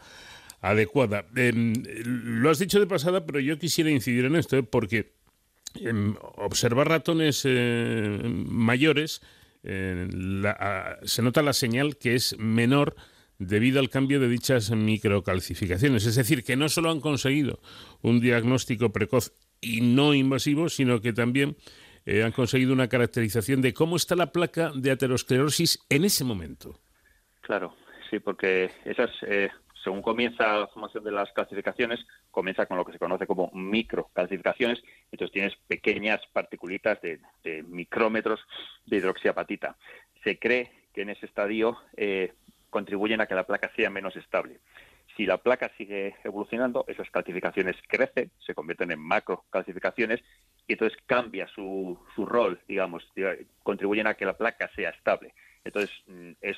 adecuada. Em, lo has dicho de pasada, pero yo quisiera incidir en esto, ¿eh? porque observar ratones eh, mayores, eh, se nota la señal que es menor debido al cambio de dichas microcalcificaciones. Es decir, que no solo han conseguido un diagnóstico precoz y no invasivo, sino que también eh, han conseguido una caracterización de cómo está la placa de aterosclerosis en ese momento. Claro, sí, porque esas según comienza la formación de las calcificaciones, comienza con lo que se conoce como microcalcificaciones, entonces tienes pequeñas particulitas de, micrómetros de hidroxiapatita. Se cree que en ese estadio eh, contribuyen a que la placa sea menos estable. Si la placa sigue evolucionando, esas calcificaciones crecen, se convierten en macrocalcificaciones y entonces cambia su, su rol, digamos, contribuyen a que la placa sea estable. Entonces, mm, es,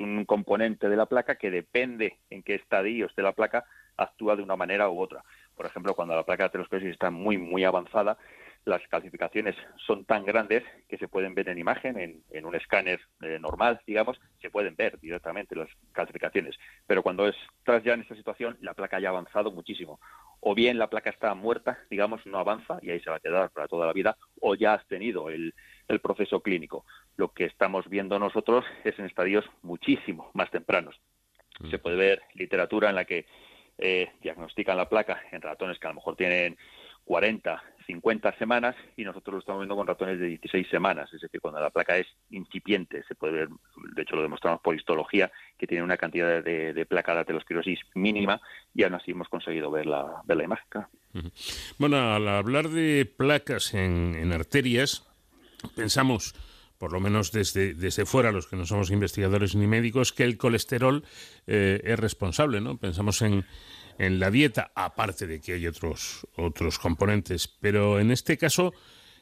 un componente de la placa que depende en qué estadio esté la placa, actúa de una manera u otra. Por ejemplo, cuando la placa de aterosclerosis está muy, muy avanzada, las calcificaciones son tan grandes que se pueden ver en imagen, en, un escáner eh, normal, digamos, se pueden ver directamente las calcificaciones. Pero cuando estás ya en esa situación, la placa ya ha avanzado muchísimo. O bien la placa está muerta, digamos, no avanza y ahí se va a quedar para toda la vida, o ya has tenido el, el proceso clínico. Lo que estamos viendo nosotros es en estadios muchísimo más tempranos. Mm. Se puede ver literatura en la que eh, diagnostican la placa en ratones que a lo mejor tienen 40, 50 semanas y nosotros lo estamos viendo con ratones de 16 semanas, es decir, cuando la placa es incipiente, se puede ver, de hecho lo demostramos por histología, que tiene una cantidad de, placa de aterosclerosis mínima y aún así hemos conseguido ver la, ver la imagen. Bueno, al hablar de placas en, arterias, pensamos por lo menos desde, desde fuera, los que no somos investigadores ni médicos, que el colesterol eh, es responsable, ¿no? Pensamos en, en la dieta, aparte de que hay otros, otros componentes. Pero en este caso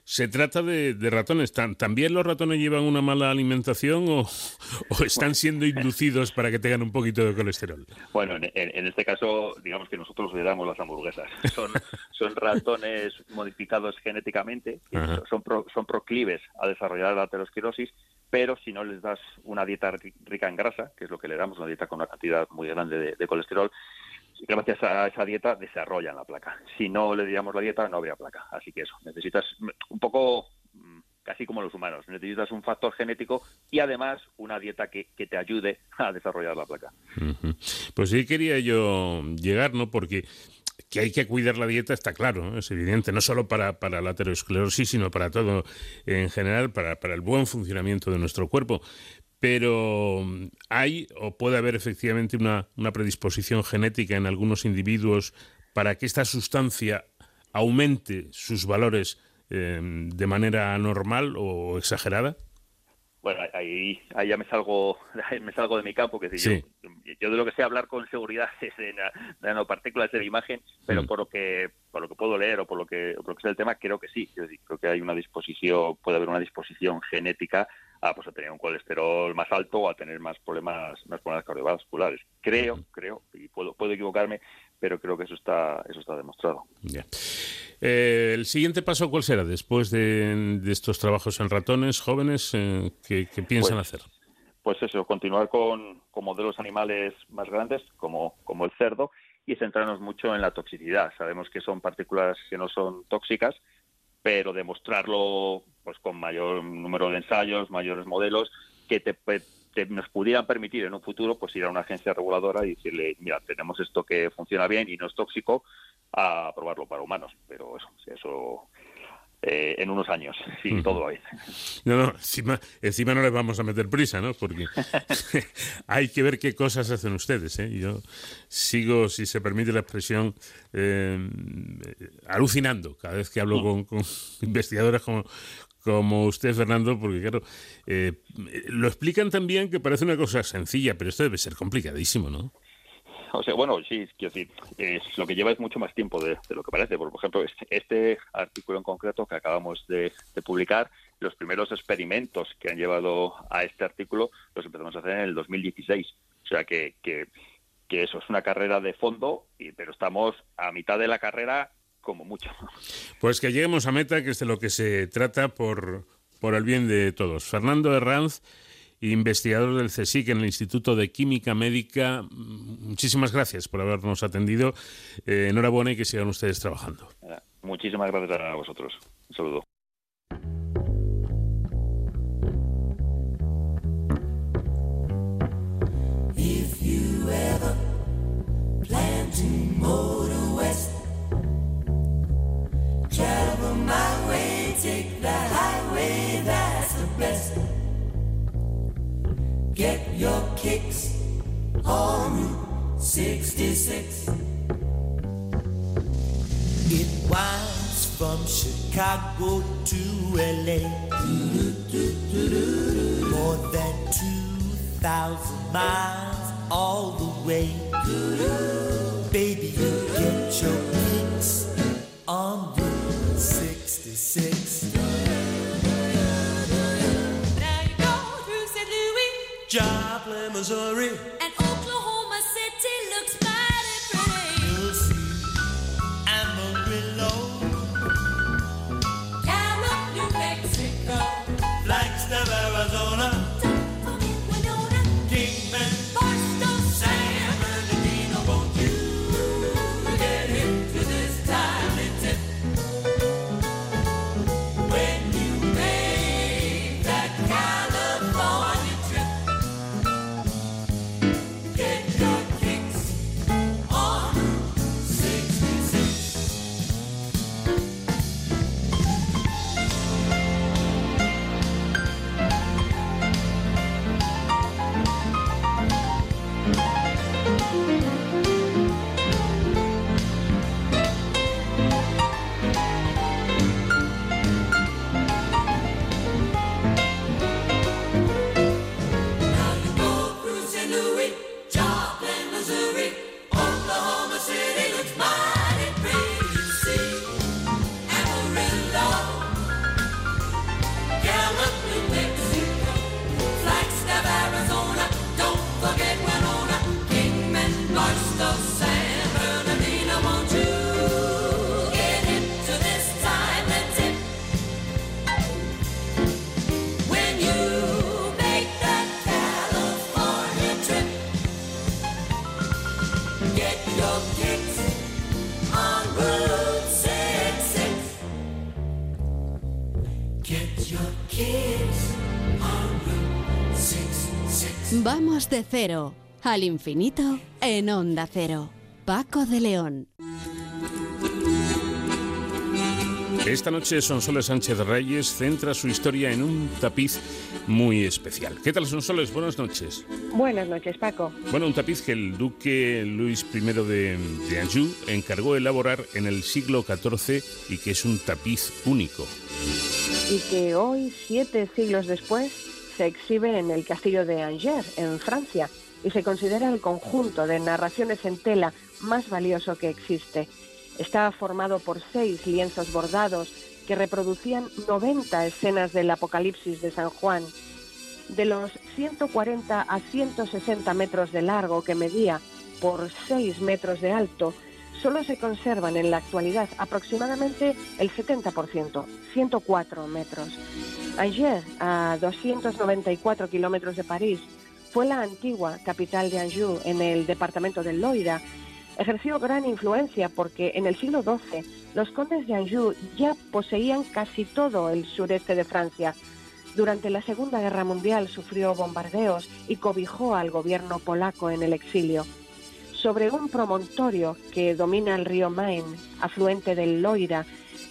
se trata de, ratones. ¿También los ratones llevan una mala alimentación o, están siendo inducidos para que tengan un poquito de colesterol? Bueno, en, este caso, digamos que nosotros le damos las hamburguesas. Son, [laughs] son ratones modificados genéticamente, son, son proclives a desarrollar la aterosclerosis, pero si no les das una dieta rica en grasa, que es lo que le damos, una dieta con una cantidad muy grande de colesterol, gracias a esa dieta desarrollan la placa. Si no le diéramos la dieta, no habría placa. Así que eso, necesitas un poco mm, casi como los humanos. Necesitas un factor genético y además una dieta que, te ayude a desarrollar la placa. Pues sí quería yo llegar, ¿no? Porque que hay que cuidar la dieta está claro, es evidente, no solo para, para la aterosclerosis, sino para todo en general, para, para el buen funcionamiento de nuestro cuerpo pero mm, hay o puede haber efectivamente una, predisposición genética en algunos individuos para que esta sustancia aumente sus valores em, de manera anormal o exagerada? Bueno, ahí, ahí ya me salgo, [laughs] me salgo de mi campo, que si yo, de lo que sé hablar con seguridad [laughs] es de, nanopartículas de la imagen, pero mm. por lo que por lo que puedo leer o por lo que por lo que sé el tema, creo que sí. creo que hay una disposición, puede haber una disposición genética a, pues, a tener un colesterol más alto o a tener más problemas, más problemas cardiovasculares. Creo, creo, y puedo, puedo equivocarme, pero creo que eso está, eso está demostrado. Eh, el siguiente paso, ¿cuál será después de, estos trabajos en ratones jóvenes? Eh, ¿qué, piensan pues, hacer? Pues eso, continuar con, con, modelos animales más grandes, como, como el cerdo, y centrarnos mucho en la toxicidad. Sabemos que son partículas que no son tóxicas, pero demostrarlo pues con mayor número de ensayos, mayores modelos, que te, nos pudieran permitir en un futuro pues ir a una agencia reguladora y decirle, mira, tenemos esto que funciona bien y no es tóxico, a probarlo para humanos. Pero eso, eso eh, en unos años, si todo va bien. No, no, encima, encima no les vamos a meter prisa, ¿no? Porque [laughs] [laughs] hay que ver qué cosas hacen ustedes. ¿eh? Yo sigo, si se permite la expresión, eh, alucinando cada vez que hablo con, con [laughs] investigadores como, como usted, Fernando, porque claro, eh, lo explican también que parece una cosa sencilla, pero esto debe ser complicadísimo, ¿no? O sea, bueno, sí, quiero decir, lo que lleva es mucho más tiempo de, lo que parece. Por ejemplo, este, este, artículo en concreto que acabamos de, publicar, los primeros experimentos que han llevado a este artículo los empezamos a hacer en el 2016. O sea que, que, que eso es una carrera de fondo, y, pero estamos a mitad de la carrera como mucho. Pues que lleguemos a meta, que es de lo que se trata por, por el bien de todos. Fernando Herranz investigador del CSIC en el Instituto de Química Médica. Muchísimas gracias por habernos atendido. Eh, enhorabuena y que sigan ustedes trabajando. Muchísimas gracias a vosotros. Un saludo. Get your kicks on Route 66. It winds from Chicago to LA. More than 2,000 miles all the way. Baby, you get your kicks on Route 66. Joplin, Missouri, Vamos de cero al infinito en onda cero. Paco de León. Esta noche Sonsoles Sánchez Reyes centra su historia en un tapiz muy especial. ¿Qué tal Sonsoles? Buenas noches. Buenas noches, Paco. Bueno, un tapiz que el duque Luis I de, de Anjou encargó elaborar en el siglo XIV y que es un tapiz único. Y que hoy, siete siglos después, se exhibe en el castillo de Angers, en Francia, y se considera el conjunto de narraciones en tela más valioso que existe. Está formado por seis lienzos bordados que reproducían 90 escenas del Apocalipsis de San Juan. De los 140 a 160 metros de largo que medía por 6 metros de alto, solo se conservan en la actualidad aproximadamente el 70%, 104 metros. Angers, a 294 kilómetros de París, fue la antigua capital de Anjou en el departamento del Loira. Ejerció gran influencia porque en el siglo XII los condes de Anjou ya poseían casi todo el sureste de Francia. Durante la Segunda Guerra Mundial sufrió bombardeos y cobijó al gobierno polaco en el exilio. Sobre un promontorio que domina el río Main, afluente del Loira,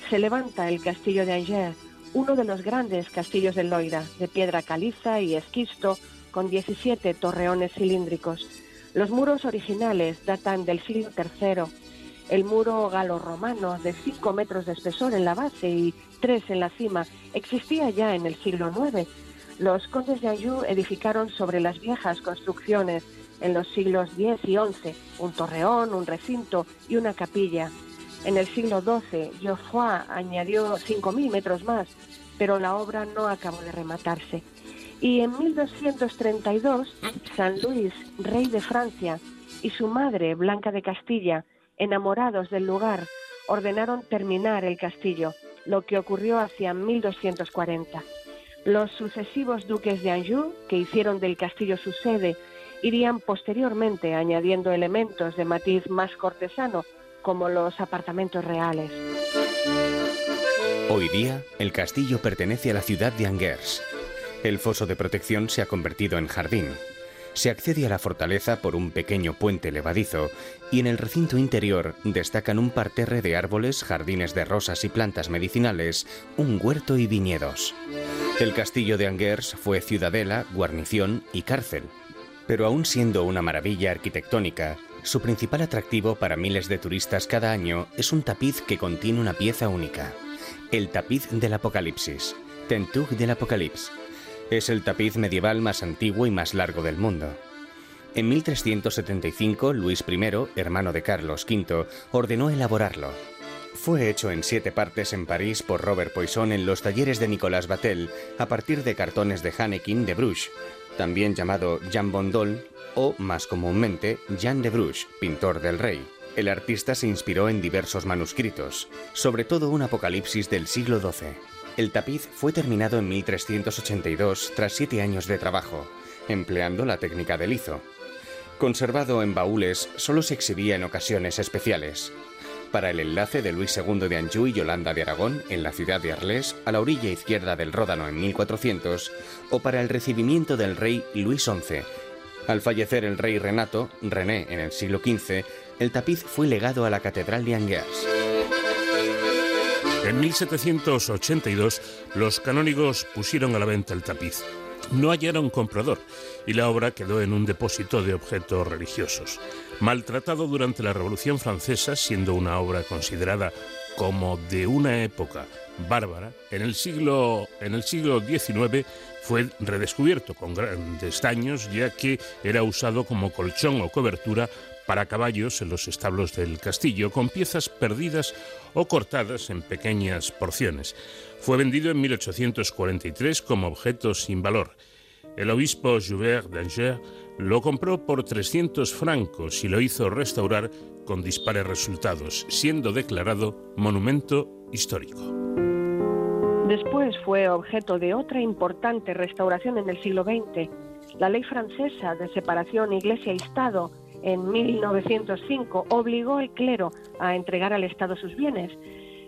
se levanta el castillo de Angers, uno de los grandes castillos del Loira, de piedra caliza y esquisto, con 17 torreones cilíndricos. Los muros originales datan del siglo III. El muro galo-romano, de 5 metros de espesor en la base y 3 en la cima, existía ya en el siglo IX. Los condes de Anjou edificaron sobre las viejas construcciones en los siglos X y XI, un torreón, un recinto y una capilla. En el siglo XII, Geoffroy añadió 5.000 metros más, pero la obra no acabó de rematarse. Y en 1232, San Luis, rey de Francia, y su madre, Blanca de Castilla, enamorados del lugar, ordenaron terminar el castillo, lo que ocurrió hacia 1240. Los sucesivos duques de Anjou, que hicieron del castillo su sede irían posteriormente añadiendo elementos de matiz más cortesano, como los apartamentos reales. Hoy día, el castillo pertenece a la ciudad de Angers. El foso de protección se ha convertido en jardín. Se accede a la fortaleza por un pequeño puente levadizo y en el recinto interior destacan un parterre de árboles, jardines de rosas y plantas medicinales, un huerto y viñedos. El castillo de Angers fue ciudadela, guarnición y cárcel pero aún siendo una maravilla arquitectónica, su principal atractivo para miles de turistas cada año es un tapiz que contiene una pieza única, el tapiz del Apocalipsis, Tentuch del Apocalipsis. Es el tapiz medieval más antiguo y más largo del mundo. En 1375, Luis I, hermano de Carlos V, ordenó elaborarlo. fue hecho en siete partes en París por Robert Poisson en los talleres de Nicolas Batel a partir de cartones de Hanekin de Bruges, también llamado Jean Bondol o, más comúnmente, Jean de Bruges, pintor del rey. El artista se inspiró en diversos manuscritos, sobre todo un Apocalipsis del siglo XII. El tapiz fue terminado en 1382 tras siete años de trabajo, empleando la técnica del lizo. Conservado en baúles, solo se exhibía en ocasiones especiales. Para el enlace de Luis II de Anjou y Yolanda de Aragón en la ciudad de Arles, a la orilla izquierda del Ródano en 1400, o para el recibimiento del rey Luis XI. Al fallecer el rey Renato, René en el siglo XV, el tapiz fue legado a la Catedral de Angers. En 1782, los canónigos pusieron a la venta el tapiz. No hallaron comprador y la obra quedó en un depósito de objetos religiosos. Maltratado durante la Revolución Francesa, siendo una obra considerada como de una época bárbara, en el siglo, en el siglo XIX fue redescubierto con grandes daños, ya que era usado como colchón o cobertura para caballos en los establos del castillo, con piezas perdidas o cortadas en pequeñas porciones. Fue vendido en 1843 como objeto sin valor. El obispo Joubert d'Angers lo compró por 300 francos y lo hizo restaurar con dispares resultados, siendo declarado monumento histórico. Después fue objeto de otra importante restauración en el siglo XX, la ley francesa de separación Iglesia-Estado en 1905 obligó al clero a entregar al Estado sus bienes.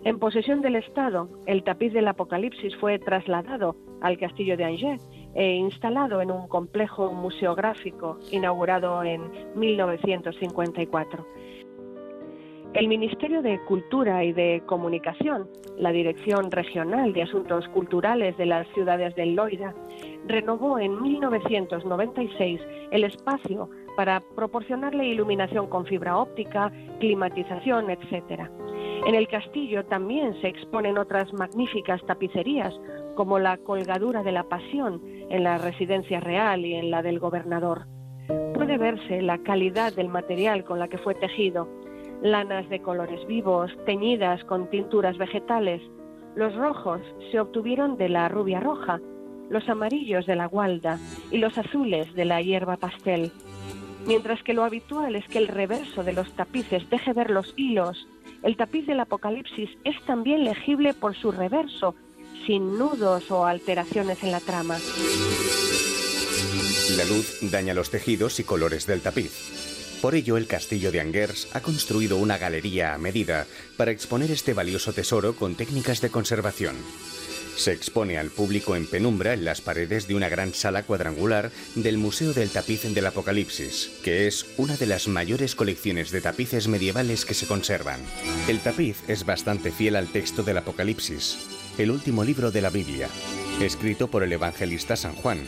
En posesión del Estado, el tapiz del Apocalipsis fue trasladado al castillo de Angers e instalado en un complejo museográfico inaugurado en 1954. El Ministerio de Cultura y de Comunicación, la Dirección Regional de Asuntos Culturales de las ciudades del Loira, renovó en 1996 el espacio para proporcionarle iluminación con fibra óptica, climatización, etc. En el castillo también se exponen otras magníficas tapicerías, como la colgadura de la Pasión en la residencia real y en la del gobernador. Puede verse la calidad del material con la que fue tejido, lanas de colores vivos, teñidas con tinturas vegetales. Los rojos se obtuvieron de la rubia roja, los amarillos de la gualda y los azules de la hierba pastel mientras que lo habitual es que el reverso de los tapices deje ver los hilos, el tapiz del Apocalipsis es también legible por su reverso, sin nudos o alteraciones en la trama. La luz daña los tejidos y colores del tapiz. Por ello, el castillo de Angers ha construido una galería a medida para exponer este valioso tesoro con técnicas de conservación. Se expone al público en penumbra en las paredes de una gran sala cuadrangular del Museo del Tapiz del Apocalipsis, que es una de las mayores colecciones de tapices medievales que se conservan. El tapiz es bastante fiel al texto del Apocalipsis, el último libro de la Biblia, escrito por el evangelista San Juan.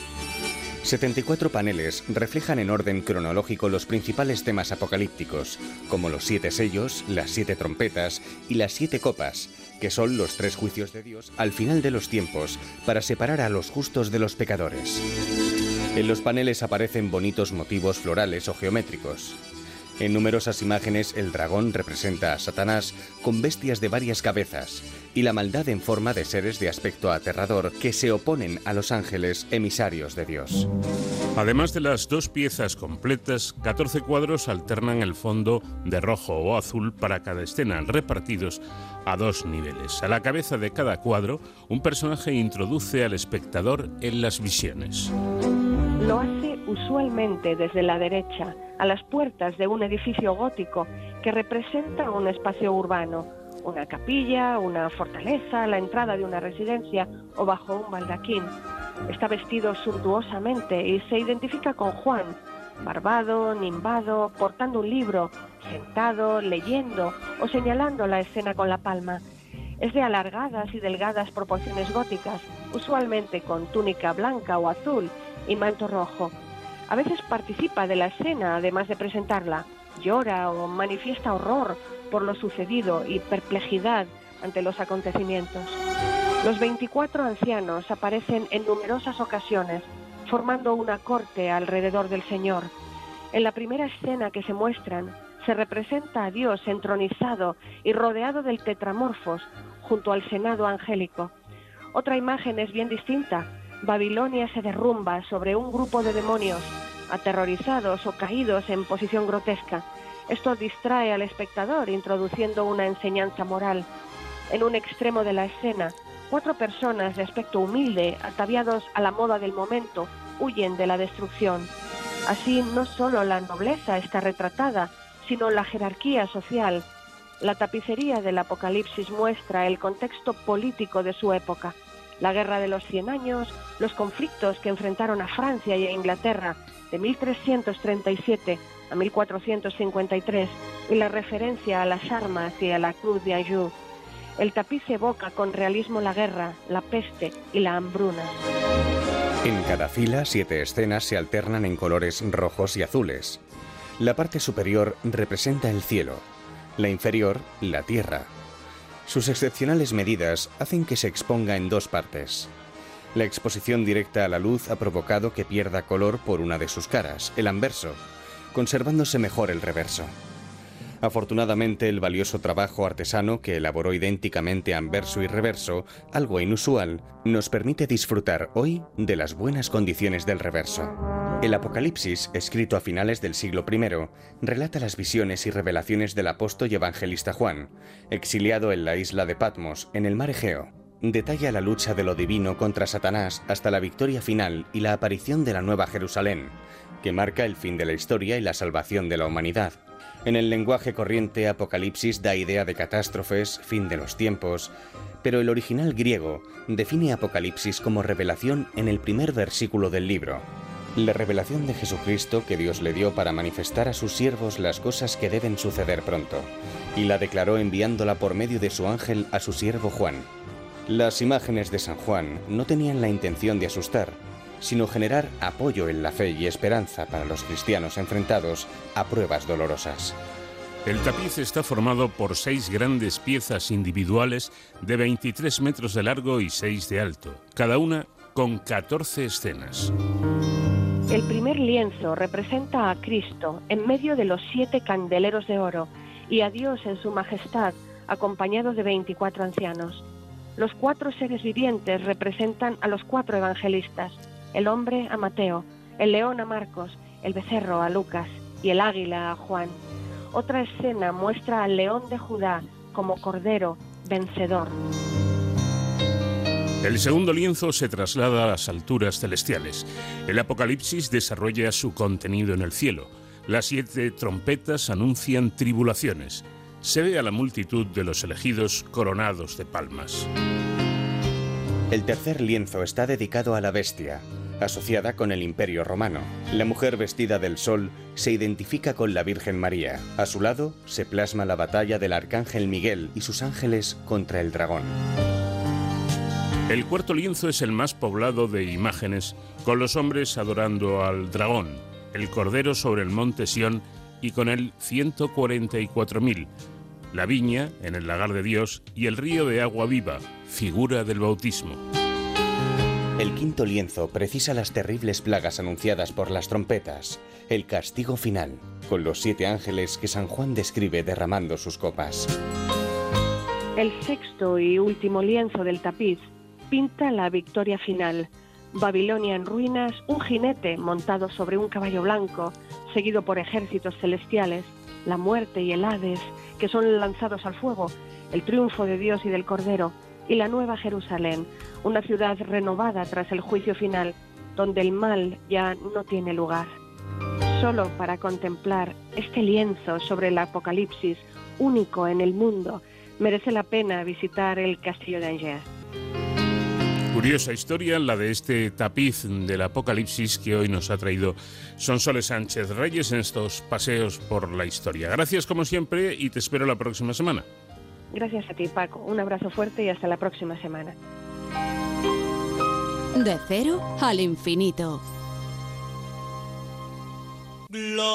74 paneles reflejan en orden cronológico los principales temas apocalípticos, como los siete sellos, las siete trompetas y las siete copas, que son los tres juicios de Dios al final de los tiempos para separar a los justos de los pecadores. En los paneles aparecen bonitos motivos florales o geométricos. En numerosas imágenes el dragón representa a Satanás con bestias de varias cabezas y la maldad en forma de seres de aspecto aterrador que se oponen a los ángeles emisarios de Dios. Además de las dos piezas completas, 14 cuadros alternan el fondo de rojo o azul para cada escena, repartidos a dos niveles. A la cabeza de cada cuadro, un personaje introduce al espectador en las visiones. Lo hace usualmente desde la derecha, a las puertas de un edificio gótico que representa un espacio urbano, una capilla, una fortaleza, la entrada de una residencia o bajo un baldaquín. Está vestido suntuosamente y se identifica con Juan, barbado, nimbado, portando un libro, sentado, leyendo o señalando la escena con la palma. Es de alargadas y delgadas proporciones góticas, usualmente con túnica blanca o azul y manto rojo. A veces participa de la escena, además de presentarla. Llora o manifiesta horror por lo sucedido y perplejidad ante los acontecimientos. Los 24 ancianos aparecen en numerosas ocasiones, formando una corte alrededor del Señor. En la primera escena que se muestran, se representa a Dios entronizado y rodeado del tetramorfos junto al Senado angélico. Otra imagen es bien distinta. Babilonia se derrumba sobre un grupo de demonios, aterrorizados o caídos en posición grotesca. Esto distrae al espectador, introduciendo una enseñanza moral. En un extremo de la escena, cuatro personas de aspecto humilde, ataviados a la moda del momento, huyen de la destrucción. Así, no solo la nobleza está retratada, sino la jerarquía social. La tapicería del Apocalipsis muestra el contexto político de su época. La guerra de los Cien Años, los conflictos que enfrentaron a Francia y a Inglaterra de 1337 a 1453 y la referencia a las armas y a la cruz de Anjou. El tapiz evoca con realismo la guerra, la peste y la hambruna. En cada fila, siete escenas se alternan en colores rojos y azules. La parte superior representa el cielo, la inferior la tierra. Sus excepcionales medidas hacen que se exponga en dos partes. La exposición directa a la luz ha provocado que pierda color por una de sus caras, el anverso, conservándose mejor el reverso. Afortunadamente, el valioso trabajo artesano que elaboró idénticamente anverso y reverso, algo inusual, nos permite disfrutar hoy de las buenas condiciones del reverso. El Apocalipsis, escrito a finales del siglo I, relata las visiones y revelaciones del apóstol y evangelista Juan, exiliado en la isla de Patmos, en el mar Egeo. Detalla la lucha de lo divino contra Satanás hasta la victoria final y la aparición de la Nueva Jerusalén, que marca el fin de la historia y la salvación de la humanidad. En el lenguaje corriente, Apocalipsis da idea de catástrofes, fin de los tiempos, pero el original griego define Apocalipsis como revelación en el primer versículo del libro. La revelación de Jesucristo que Dios le dio para manifestar a sus siervos las cosas que deben suceder pronto, y la declaró enviándola por medio de su ángel a su siervo Juan. Las imágenes de San Juan no tenían la intención de asustar, sino generar apoyo en la fe y esperanza para los cristianos enfrentados a pruebas dolorosas. El tapiz está formado por seis grandes piezas individuales de 23 metros de largo y 6 de alto, cada una con 14 escenas. El primer lienzo representa a Cristo en medio de los siete candeleros de oro y a Dios en su majestad, acompañado de 24 ancianos. Los cuatro seres vivientes representan a los cuatro evangelistas, el hombre a Mateo, el león a Marcos, el becerro a Lucas y el águila a Juan. Otra escena muestra al león de Judá como cordero vencedor. El segundo lienzo se traslada a las alturas celestiales. El Apocalipsis desarrolla su contenido en el cielo. Las siete trompetas anuncian tribulaciones. Se ve a la multitud de los elegidos coronados de palmas. El tercer lienzo está dedicado a la bestia, asociada con el Imperio Romano. La mujer vestida del sol se identifica con la Virgen María. A su lado se plasma la batalla del Arcángel Miguel y sus ángeles contra el dragón. El cuarto lienzo es el más poblado de imágenes, con los hombres adorando al dragón, el cordero sobre el monte Sión y con él 144.000, la viña en el lagar de Dios y el río de agua viva, figura del bautismo. El quinto lienzo precisa las terribles plagas anunciadas por las trompetas, el castigo final, con los siete ángeles que San Juan describe derramando sus copas. El sexto y último lienzo del tapiz pinta la victoria final. Babilonia en ruinas, un jinete montado sobre un caballo blanco, seguido por ejércitos celestiales, la muerte y el Hades, que son lanzados al fuego, el triunfo de Dios y del Cordero, y la nueva Jerusalén, una ciudad renovada tras el juicio final, donde el mal ya no tiene lugar. Solo para contemplar este lienzo sobre el Apocalipsis, único en el mundo, merece la pena visitar el castillo de Angers. Curiosa historia la de este tapiz del Apocalipsis que hoy nos ha traído Sonsoles Sánchez Reyes en estos paseos por la historia. Gracias como siempre y te espero la próxima semana. Gracias a ti, Paco. Un abrazo fuerte y hasta la próxima semana. De cero al infinito. Gloria,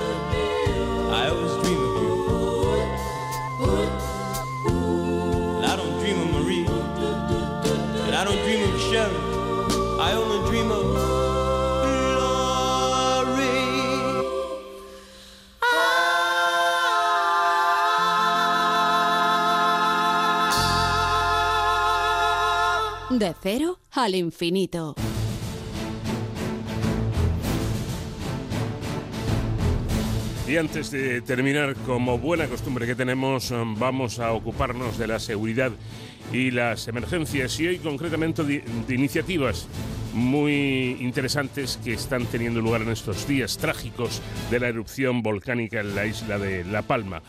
cero al infinito. Y antes de terminar, como buena costumbre que tenemos, vamos a ocuparnos de la seguridad y las emergencias y hoy concretamente de, de iniciativas muy interesantes que están teniendo lugar en estos días trágicos de la erupción volcánica en la isla de La Palma.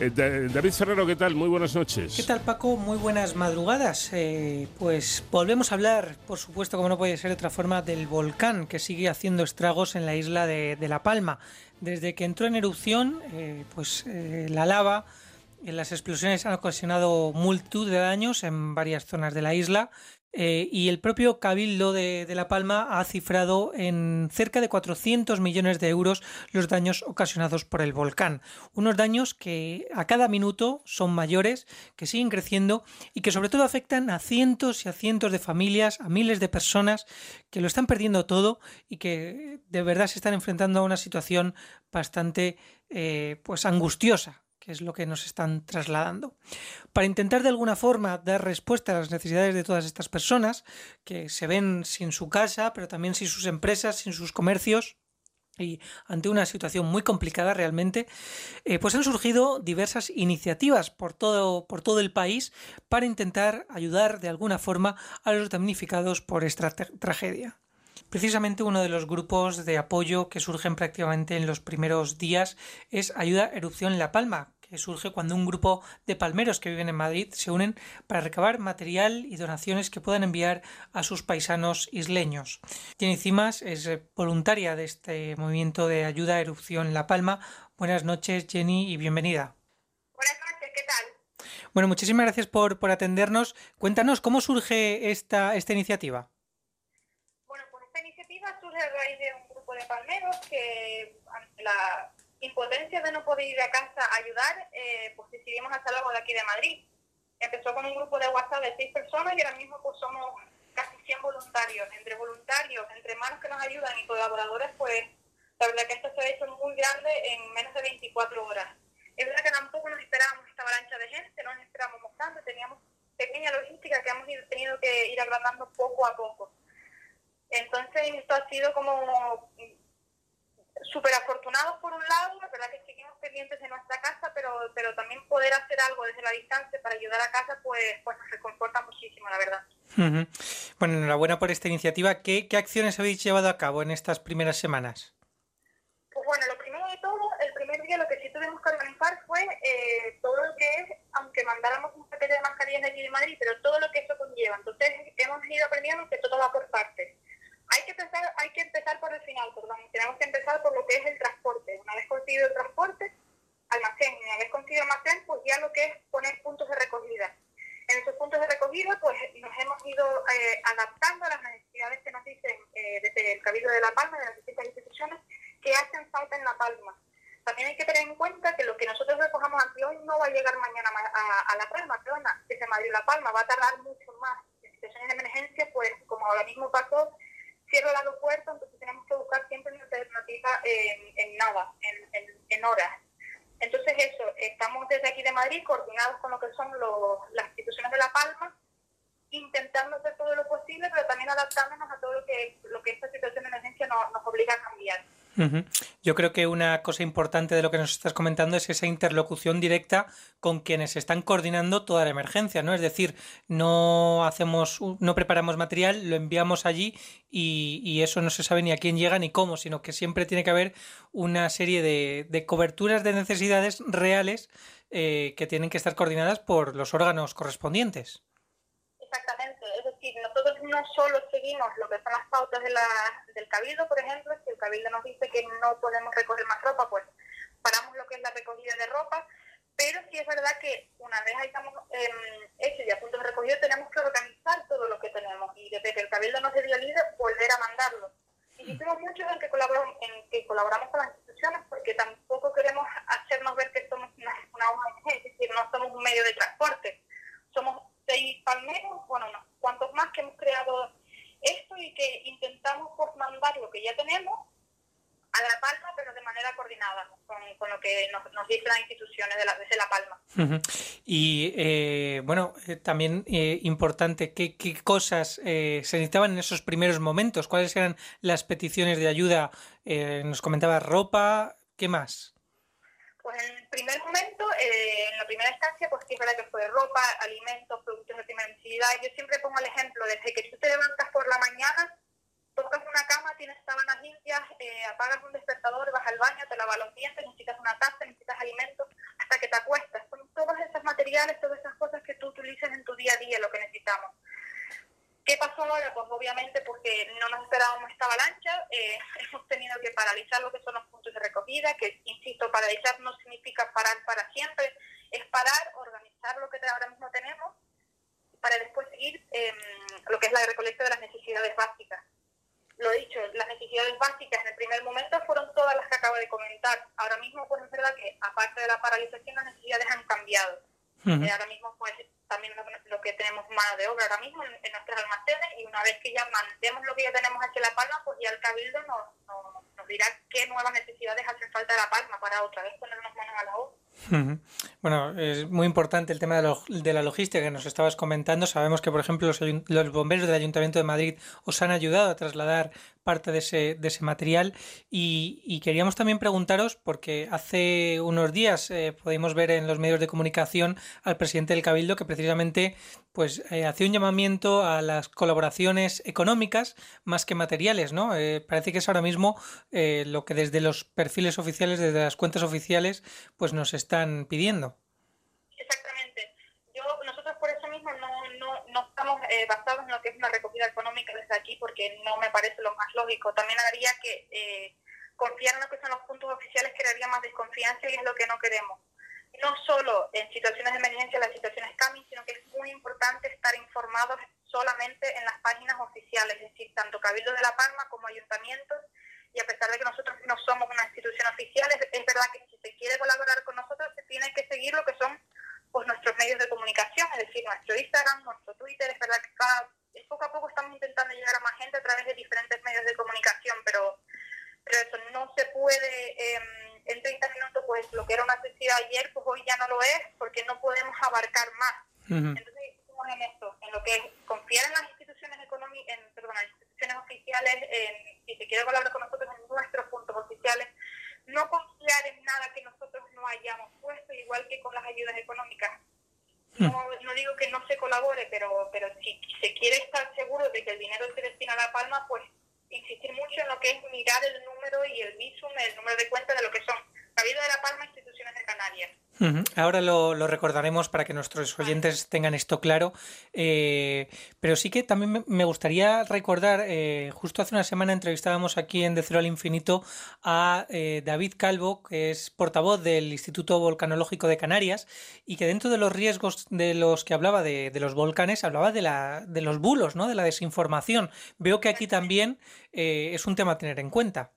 Eh, Da- David Ferrero, ¿qué tal? Muy buenas noches. ¿Qué tal Paco? Muy buenas madrugadas. Eh, pues volvemos a hablar, por supuesto, como no puede ser de otra forma, del volcán que sigue haciendo estragos en la isla de, La Palma. Desde que entró en erupción, eh, pues la lava, las explosiones han ocasionado multitud de daños en varias zonas de la isla. Eh, y el propio Cabildo de, La Palma ha cifrado en cerca de 400 millones de euros los daños ocasionados por el volcán. Unos daños que a cada minuto son mayores, que siguen creciendo y que sobre todo afectan a cientos y a cientos de familias, a miles de personas que lo están perdiendo todo y que de verdad se están enfrentando a una situación bastante eh, pues angustiosa que es lo que nos están trasladando. Para intentar de alguna forma dar respuesta a las necesidades de todas estas personas que se ven sin su casa, pero también sin sus empresas, sin sus comercios, y ante una situación muy complicada realmente, eh, pues han surgido diversas iniciativas por todo, por todo el país para intentar ayudar de alguna forma a los damnificados por esta tra- tragedia. Precisamente uno de los grupos de apoyo que surgen prácticamente en los primeros días es Ayuda Erupción La Palma, que surge cuando un grupo de palmeros que viven en Madrid se unen para recabar material y donaciones que puedan enviar a sus paisanos isleños. Jenny Cimas es eh, voluntaria de este movimiento de Ayuda Erupción La Palma. Buenas noches, Jenny, y bienvenida. Buenas noches, ¿qué tal? Bueno, muchísimas gracias por, por atendernos. Cuéntanos, ¿cómo surge esta, esta iniciativa? Bueno, pues esta iniciativa surge a raíz de un grupo de palmeros que la impotencia de no poder ir a casa a ayudar, eh, pues decidimos hacer algo de aquí de Madrid. Empezó con un grupo de WhatsApp de seis personas y ahora mismo pues somos casi 100 voluntarios. Entre voluntarios, entre manos que nos ayudan y colaboradores, pues la verdad que esto se ha hecho muy grande en menos de 24 horas. Es verdad que tampoco nos esperábamos esta avalancha de gente, no nos esperábamos tanto, teníamos pequeña logística que hemos ido- tenido que ir agrandando poco a poco. Entonces esto ha sido como súper afortunados por un lado, la verdad que seguimos pendientes de nuestra casa, pero pero también poder hacer algo desde la distancia para ayudar a casa, pues, pues nos reconforta muchísimo, la verdad. Ujú. Bueno, enhorabuena por esta iniciativa. ¿Qué, qué acciones habéis llevado a cabo en estas primeras semanas? Pues bueno, lo primero de todo, el primer día lo que sí tuvimos que organizar fue eh, todo lo que es, aunque mandáramos un paquete de mascarillas de aquí de Madrid, pero todo lo que eso conlleva. Entonces hemos ido aprendiendo que todo va por partes. Hay que empezar, hay que empezar por el final, perdón. Tenemos que empezar por lo que es el transporte. Una vez conseguido el transporte, almacén. Una vez conseguido almacén, pues ya lo que es poner puntos de recogida. En esos puntos de recogida, pues nos hemos ido eh, adaptando a las necesidades que nos dicen eh, desde el Cabildo de La Palma, de las distintas instituciones, que hacen falta en La Palma. También hay que tener en cuenta que lo que nosotros recojamos aquí hoy no va a llegar mañana ma- a, a La Palma, perdona, desde Madrid a La Palma, va a tardar mucho más. En situaciones de emergencia, pues como ahora mismo pasó, cierra el aeropuerto, entonces tenemos que buscar siempre una alternativa en, en nada, en, horas. Entonces eso, estamos desde aquí de Madrid coordinados con lo que son los, las instituciones de La Palma, intentando hacer todo lo posible, pero también adaptándonos a todo lo que, lo que esta situación de emergencia nos obliga a cambiar. Yo creo que una cosa importante de lo que nos estás comentando es esa interlocución directa con quienes están coordinando toda la emergencia, ¿no? Es decir, no hacemos, no preparamos material, lo enviamos allí y, y eso no se sabe ni a quién llega ni cómo, sino que siempre tiene que haber una serie de, de coberturas de necesidades reales eh, que tienen que estar coordinadas por los órganos correspondientes. Exactamente, decir, nosotros no solo seguimos lo que son las pautas de la, del cabildo, por ejemplo, si el cabildo nos dice que no podemos recoger más ropa, pues paramos lo que es la recogida de ropa, pero sí es verdad que una vez hayamos eh, hecho ya puntos de recogida, tenemos que organizar todo lo que tenemos y desde que el cabildo nos vía libre, volver a mandarlo. Y insistimos mucho en que, colaboramos, en que colaboramos con las instituciones porque tampoco queremos hacernos ver que somos una, una ONG, es decir, no somos un medio de transporte. Somos seis palmeros, bueno, unos cuantos más que hemos creado esto y que intentamos pues, mandar lo que ya tenemos a La Palma, pero de manera coordinada con, lo que nos, nos dicen las instituciones de la, desde La Palma. Y eh, bueno, eh, también eh, importante, ¿qué, qué cosas eh, se necesitaban en esos primeros momentos? ¿Cuáles eran las peticiones de ayuda? Nos comentaba ropa, ¿qué más? Pues en el primer momento, eh, en la primera instancia, pues sí es verdad que fue ropa, alimentos, productos de primera necesidad. Yo siempre pongo el ejemplo, desde que tú te levantas por la mañana, tocas una cama, tienes sábanas limpias, eh, apagas un despertador, vas al baño, te lavas los dientes, necesitas una taza, necesitas alimentos, hasta que te acuestas. Son todos esos materiales, todas esas cosas que tú utilizas en tu día a día, lo que necesitamos. ¿Qué pasó ahora? Pues obviamente porque no nos esperábamos esta avalancha, eh, [laughs] hemos tenido que paralizar lo que son los puntos de recogida, que insisto, paralizar no significa parar para siempre, es parar, organizar lo que ahora mismo tenemos para después seguir eh, lo que es la recolecta de las necesidades básicas. Lo dicho, las necesidades básicas en el primer momento fueron todas las que acabo de comentar. Ahora mismo, pues es verdad que aparte de la paralización, las necesidades han cambiado. Eh, ahora mismo, pues también lo, lo que tenemos mano de obra ahora mismo en, en nuestros almacenes y una vez que ya mandemos lo que ya tenemos hacia La Palma, pues ya el Cabildo nos, nos, nos dirá qué nuevas necesidades hacen falta a La Palma para otra vez ponernos manos a la obra. Bueno, es muy importante el tema de, de la logística que nos estabas comentando. Sabemos que, por ejemplo, los, los bomberos del Ayuntamiento de Madrid os han ayudado a trasladar parte de ese, de ese material y, y queríamos también preguntaros, porque hace unos días eh, pudimos ver en los medios de comunicación al presidente del Cabildo que precisamente pues eh, hacía un llamamiento a las colaboraciones económicas más que materiales, ¿no? Eh, parece que es ahora mismo eh, lo que desde los perfiles oficiales, desde las cuentas oficiales, pues nos están pidiendo. Exactamente. Yo, nosotros por eso mismo no, no, no estamos eh, basados en lo que es una recogida económica desde aquí, porque no me parece lo más lógico. También habría que eh, confiar en lo que son los puntos oficiales, crearía más desconfianza y es lo que no queremos. No solo en situaciones de emergencia, las situaciones CAMI, sino que es muy importante estar informados solamente en las páginas oficiales, es decir, tanto Cabildo de La Palma como ayuntamientos, y a pesar de que nosotros no somos una institución oficial, es, es verdad que si se quiere colaborar con nosotros, se tiene que seguir lo que son pues nuestros medios de comunicación, es decir, nuestro Instagram, nuestro Twitter, es verdad que cada, poco a poco estamos intentando llegar a más gente a través de diferentes medios de comunicación, pero, pero eso no se puede eh, en 30 minutos, pues lo que era una necesidad ayer, pues hoy ya no lo es, porque no podemos abarcar más. Entonces, insistimos en esto, en lo que es confiar en las instituciones económicas, en, perdón, las instituciones oficiales, en, si se quiere colaborar con nosotros en nuestros puntos oficiales, no confiar en nada que nosotros no hayamos puesto, igual que con las ayudas económicas. No, no digo que no se colabore, pero, pero si se quiere estar seguro de que el dinero se destina a La Palma, pues insistir mucho en lo que es mirar el número y el visum, el número de cuenta de lo que son Cabildo de La Palma, instituciones de Canarias. Ahora lo, lo recordaremos para que nuestros oyentes tengan esto claro. Eh, pero sí que también me- gustaría recordar, eh, justo hace una semana entrevistábamos aquí en De Cero al Infinito a eh, David Calvo, que es portavoz del Instituto Volcanológico de Canarias, y que dentro de los riesgos de los que hablaba de, de los volcanes, hablaba de, la, de los bulos, ¿no? de la desinformación. Veo que aquí también es un tema a tener en cuenta.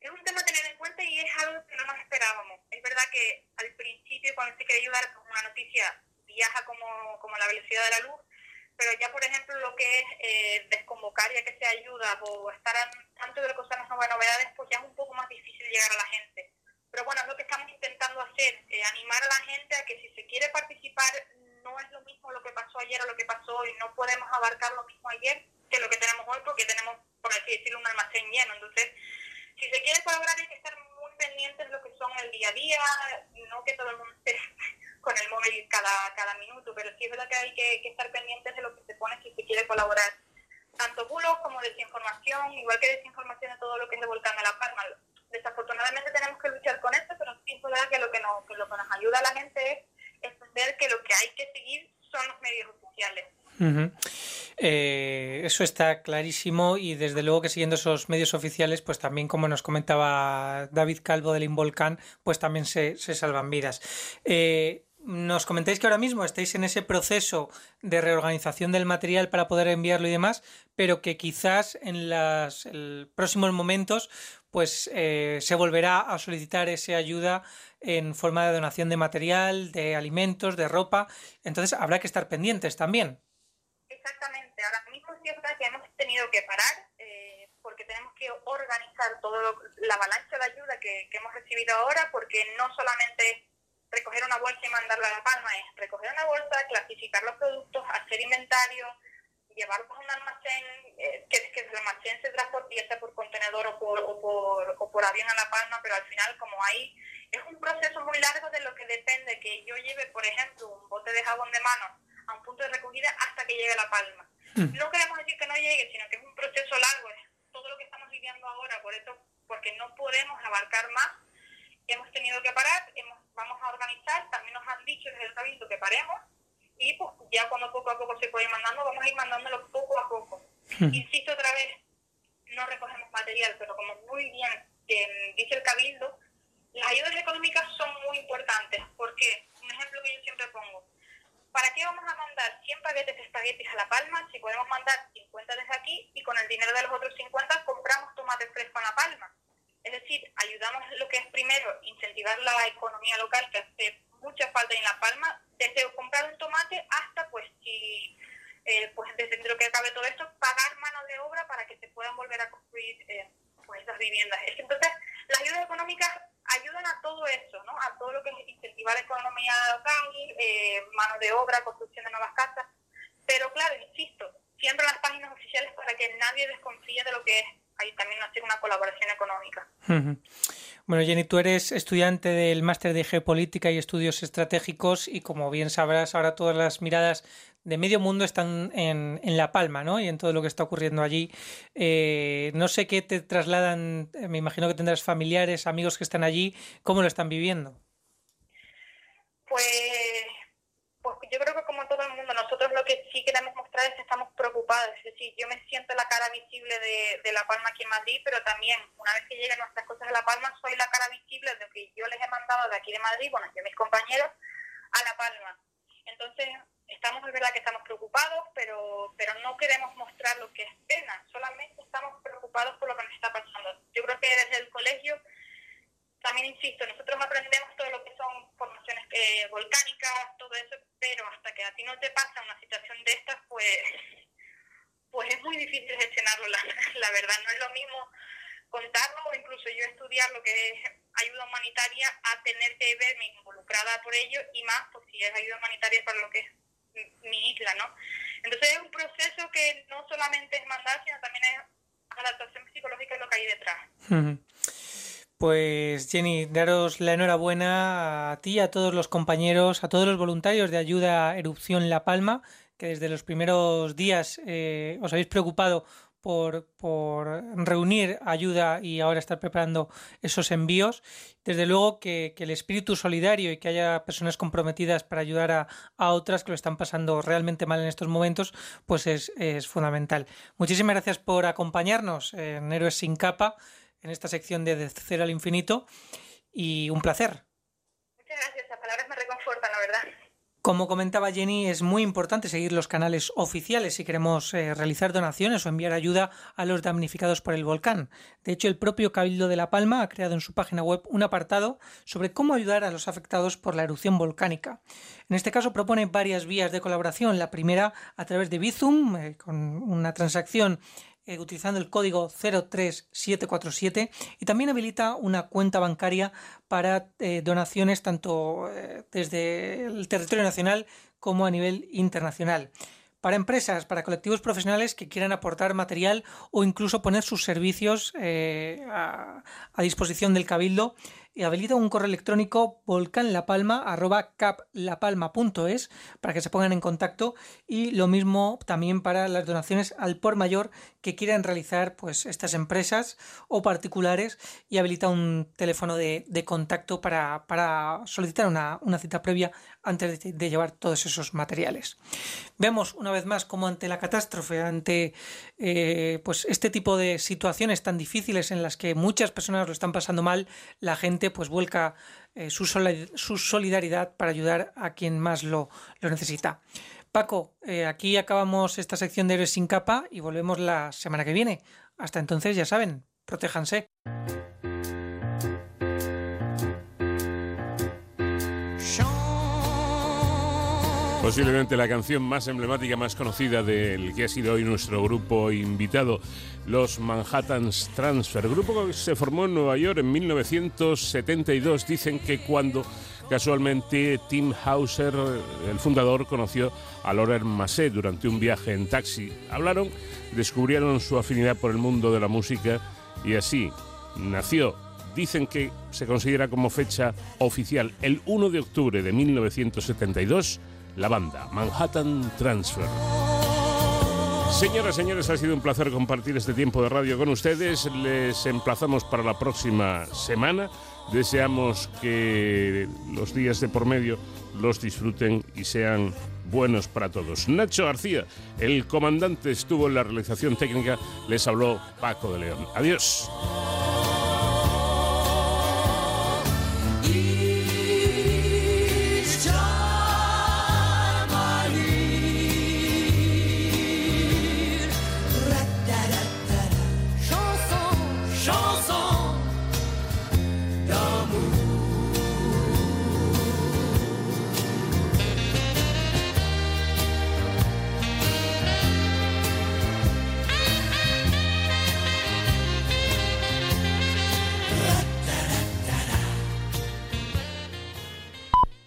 Es un tema a tener en cuenta y es algo que no nos esperábamos. Es verdad que al principio cuando se quiere ayudar con una noticia viaja como, como la velocidad de la luz, pero ya por ejemplo lo que es eh, desconvocar ya que se ayuda o estar an- tanto de lo que son las novedades, pues ya es un poco más difícil llegar a la gente. Pero bueno, es lo que estamos intentando hacer, eh, animar a la gente a que si se quiere participar, no es lo mismo lo que pasó ayer o lo que pasó hoy, no podemos abarcar lo mismo ayer que lo que tenemos hoy porque tenemos, por así decirlo, un almacén lleno. Entonces, si se quiere colaborar hay que estar pendientes de lo que son el día a día, no que todo el mundo esté [laughs] con el móvil cada, cada minuto, pero sí es verdad que hay que, estar pendientes de lo que se pone si se quiere colaborar. Tanto bulos como desinformación, igual que desinformación de todo lo que es de Volcán de la Palma. Desafortunadamente tenemos que luchar con esto, pero sí es verdad que lo que nos, que lo que nos ayuda a la gente es entender que lo que hay que seguir son los medios oficiales. Eh, eso está clarísimo y desde luego que siguiendo esos medios oficiales, pues también como nos comentaba David Calvo del Involcán, pues también se, se salvan vidas. Eh, nos comentáis que ahora mismo estáis en ese proceso de reorganización del material para poder enviarlo y demás, pero que quizás en los próximos momentos pues eh, se volverá a solicitar esa ayuda en forma de donación de material, de alimentos, de ropa. Entonces habrá que estar pendientes también. Exactamente. Ahora mismo es cierto que hemos tenido que parar eh, porque tenemos que organizar todo lo- la avalancha de ayuda que, que hemos recibido ahora porque no solamente recoger una bolsa y mandarla a La Palma, es recoger una bolsa, clasificar los productos, hacer inventario, llevarlos a un almacén, eh, que, que el almacén se transporte ya sea por contenedor o por, o, por, o por avión a La Palma, pero al final como hay, es un proceso muy largo de lo que depende que yo lleve, por ejemplo, un bote de jabón de mano a un punto de recogida hasta que llegue La Palma. No queremos decir que no llegue, sino que es un proceso largo, es todo lo que estamos viviendo ahora, por eso, porque no podemos abarcar más, hemos tenido que parar, hemos, vamos a organizar, también nos han dicho desde el Cabildo que paremos, y pues ya cuando poco a poco se puede ir mandando, vamos a ir mandándolo poco a poco. Insisto otra vez, no recogemos material, pero como muy bien eh, dice el Cabildo, las ayudas económicas son muy importantes. porque Un ejemplo que yo siempre pongo. ¿Para qué vamos a mandar 100 paquetes de espaguetis a La Palma si podemos mandar 50 desde aquí y con el dinero de los otros 50 compramos tomate fresco en La Palma? Es decir, ayudamos lo que es primero incentivar la economía local que hace mucha falta en La Palma, desde comprar un tomate hasta pues si eh, pues desde lo que acabe todo esto, pagar mano de obra para que se puedan volver a construir eh, pues esas viviendas. Entonces las ayudas económicas ayudan a todo eso, ¿no? A todo lo que es incentivar la economía local, eh, mano de obra, construcción de nuevas casas. Pero claro, insisto, siempre las páginas oficiales para que nadie desconfíe de lo que es ahí también hacer una colaboración económica. Bueno, Jenny, tú eres estudiante del máster de Geopolítica y Estudios Estratégicos y como bien sabrás, ahora todas las miradas de medio mundo están en, en La Palma, ¿no? Y en todo lo que está ocurriendo allí. Eh, no sé qué te trasladan, eh, me imagino que tendrás familiares, amigos que están allí, ¿cómo lo están viviendo? Pues, pues yo creo que como todo el mundo, nosotros lo que sí queremos mostrar es que estamos preocupados. Es decir, yo me siento la cara visible de, de La Palma aquí en Madrid, pero también una vez que lleguen nuestras cosas a La Palma, soy la cara visible de lo que yo les he mandado de aquí de Madrid, bueno, de mis compañeros, a La Palma. Entonces, estamos, es verdad que estamos preocupados, pero, pero no queremos mostrar lo que es pena, solamente estamos preocupados por lo que nos está pasando. Yo creo que desde el colegio también insisto, nosotros aprendemos todo lo que son formaciones eh, volcánicas, todo eso, pero hasta que a ti no te pasa una situación de estas, pues, pues es muy difícil gestionarlo, la, [laughs] verdad. No es lo mismo contarlo o incluso yo estudiar lo que es ayuda humanitaria a tener que verme involucrada por ello y más pues si es ayuda humanitaria para lo que es mi- isla, ¿no? Entonces es un proceso que no solamente es mandar, sino también es adaptación psicológica de lo que hay detrás. Pues Jenny, daros la enhorabuena a ti, y a todos los compañeros, a todos los voluntarios de ayuda Erupción La Palma, que desde los primeros días eh, os habéis preocupado por, reunir ayuda y ahora estar preparando esos envíos. Desde luego que, el espíritu solidario y que haya personas comprometidas para ayudar a, a otras que lo están pasando realmente mal en estos momentos, pues es, es fundamental. Muchísimas gracias por acompañarnos en Héroes sin capa en esta sección de De Cero al Infinito y un placer. Muchas gracias, esas palabras me reconfortan, la verdad. Como comentaba Jenny, es muy importante seguir los canales oficiales si queremos eh, realizar donaciones o enviar ayuda a los damnificados por el volcán. De hecho, el propio Cabildo de La Palma ha creado en su página web un apartado sobre cómo ayudar a los afectados por la erupción volcánica. En este caso propone varias vías de colaboración. La primera a través de Bizum, eh, con una transacción eh, utilizando el código 03747 y también habilita una cuenta bancaria para eh, donaciones tanto eh, desde el territorio nacional como a nivel internacional. Para empresas, para colectivos profesionales que quieran aportar material o incluso poner sus servicios a, a disposición del Cabildo, y habilita un correo electrónico volcanlapalma.caplapalma.es para que se pongan en contacto y lo mismo también para las donaciones al por mayor que quieran realizar pues estas empresas o particulares y habilita un teléfono de, contacto para, para solicitar una, cita previa antes de, llevar todos esos materiales. Vemos una vez más cómo ante la catástrofe, ante eh, pues este tipo de situaciones tan difíciles en las que muchas personas lo están pasando mal, la gente pues vuelca eh, su, su solidaridad para ayudar a quien más lo, lo necesita. Paco, eh, aquí acabamos esta sección de Héroes sin capa y volvemos la semana que viene. Hasta entonces, ya saben, protéjanse. Posiblemente la canción más emblemática, más conocida del que ha sido hoy nuestro grupo invitado, los Manhattan's Transfer, grupo que se formó en Nueva York en 1972. Dicen que cuando casualmente Tim Hauser, el fundador, conoció a Laurent Massé durante un viaje en taxi. Hablaron, descubrieron su afinidad por el mundo de la música y así nació dicen que se considera como fecha oficial el 1 de octubre de 1972 la banda Manhattan Transfer. Señoras, señores, ha sido un placer compartir este tiempo de radio con ustedes. Les emplazamos para la próxima semana. Deseamos que los días de por medio los disfruten y sean buenos para todos. Nacho García, el comandante, estuvo en la realización técnica. Les habló Paco de León. Adiós.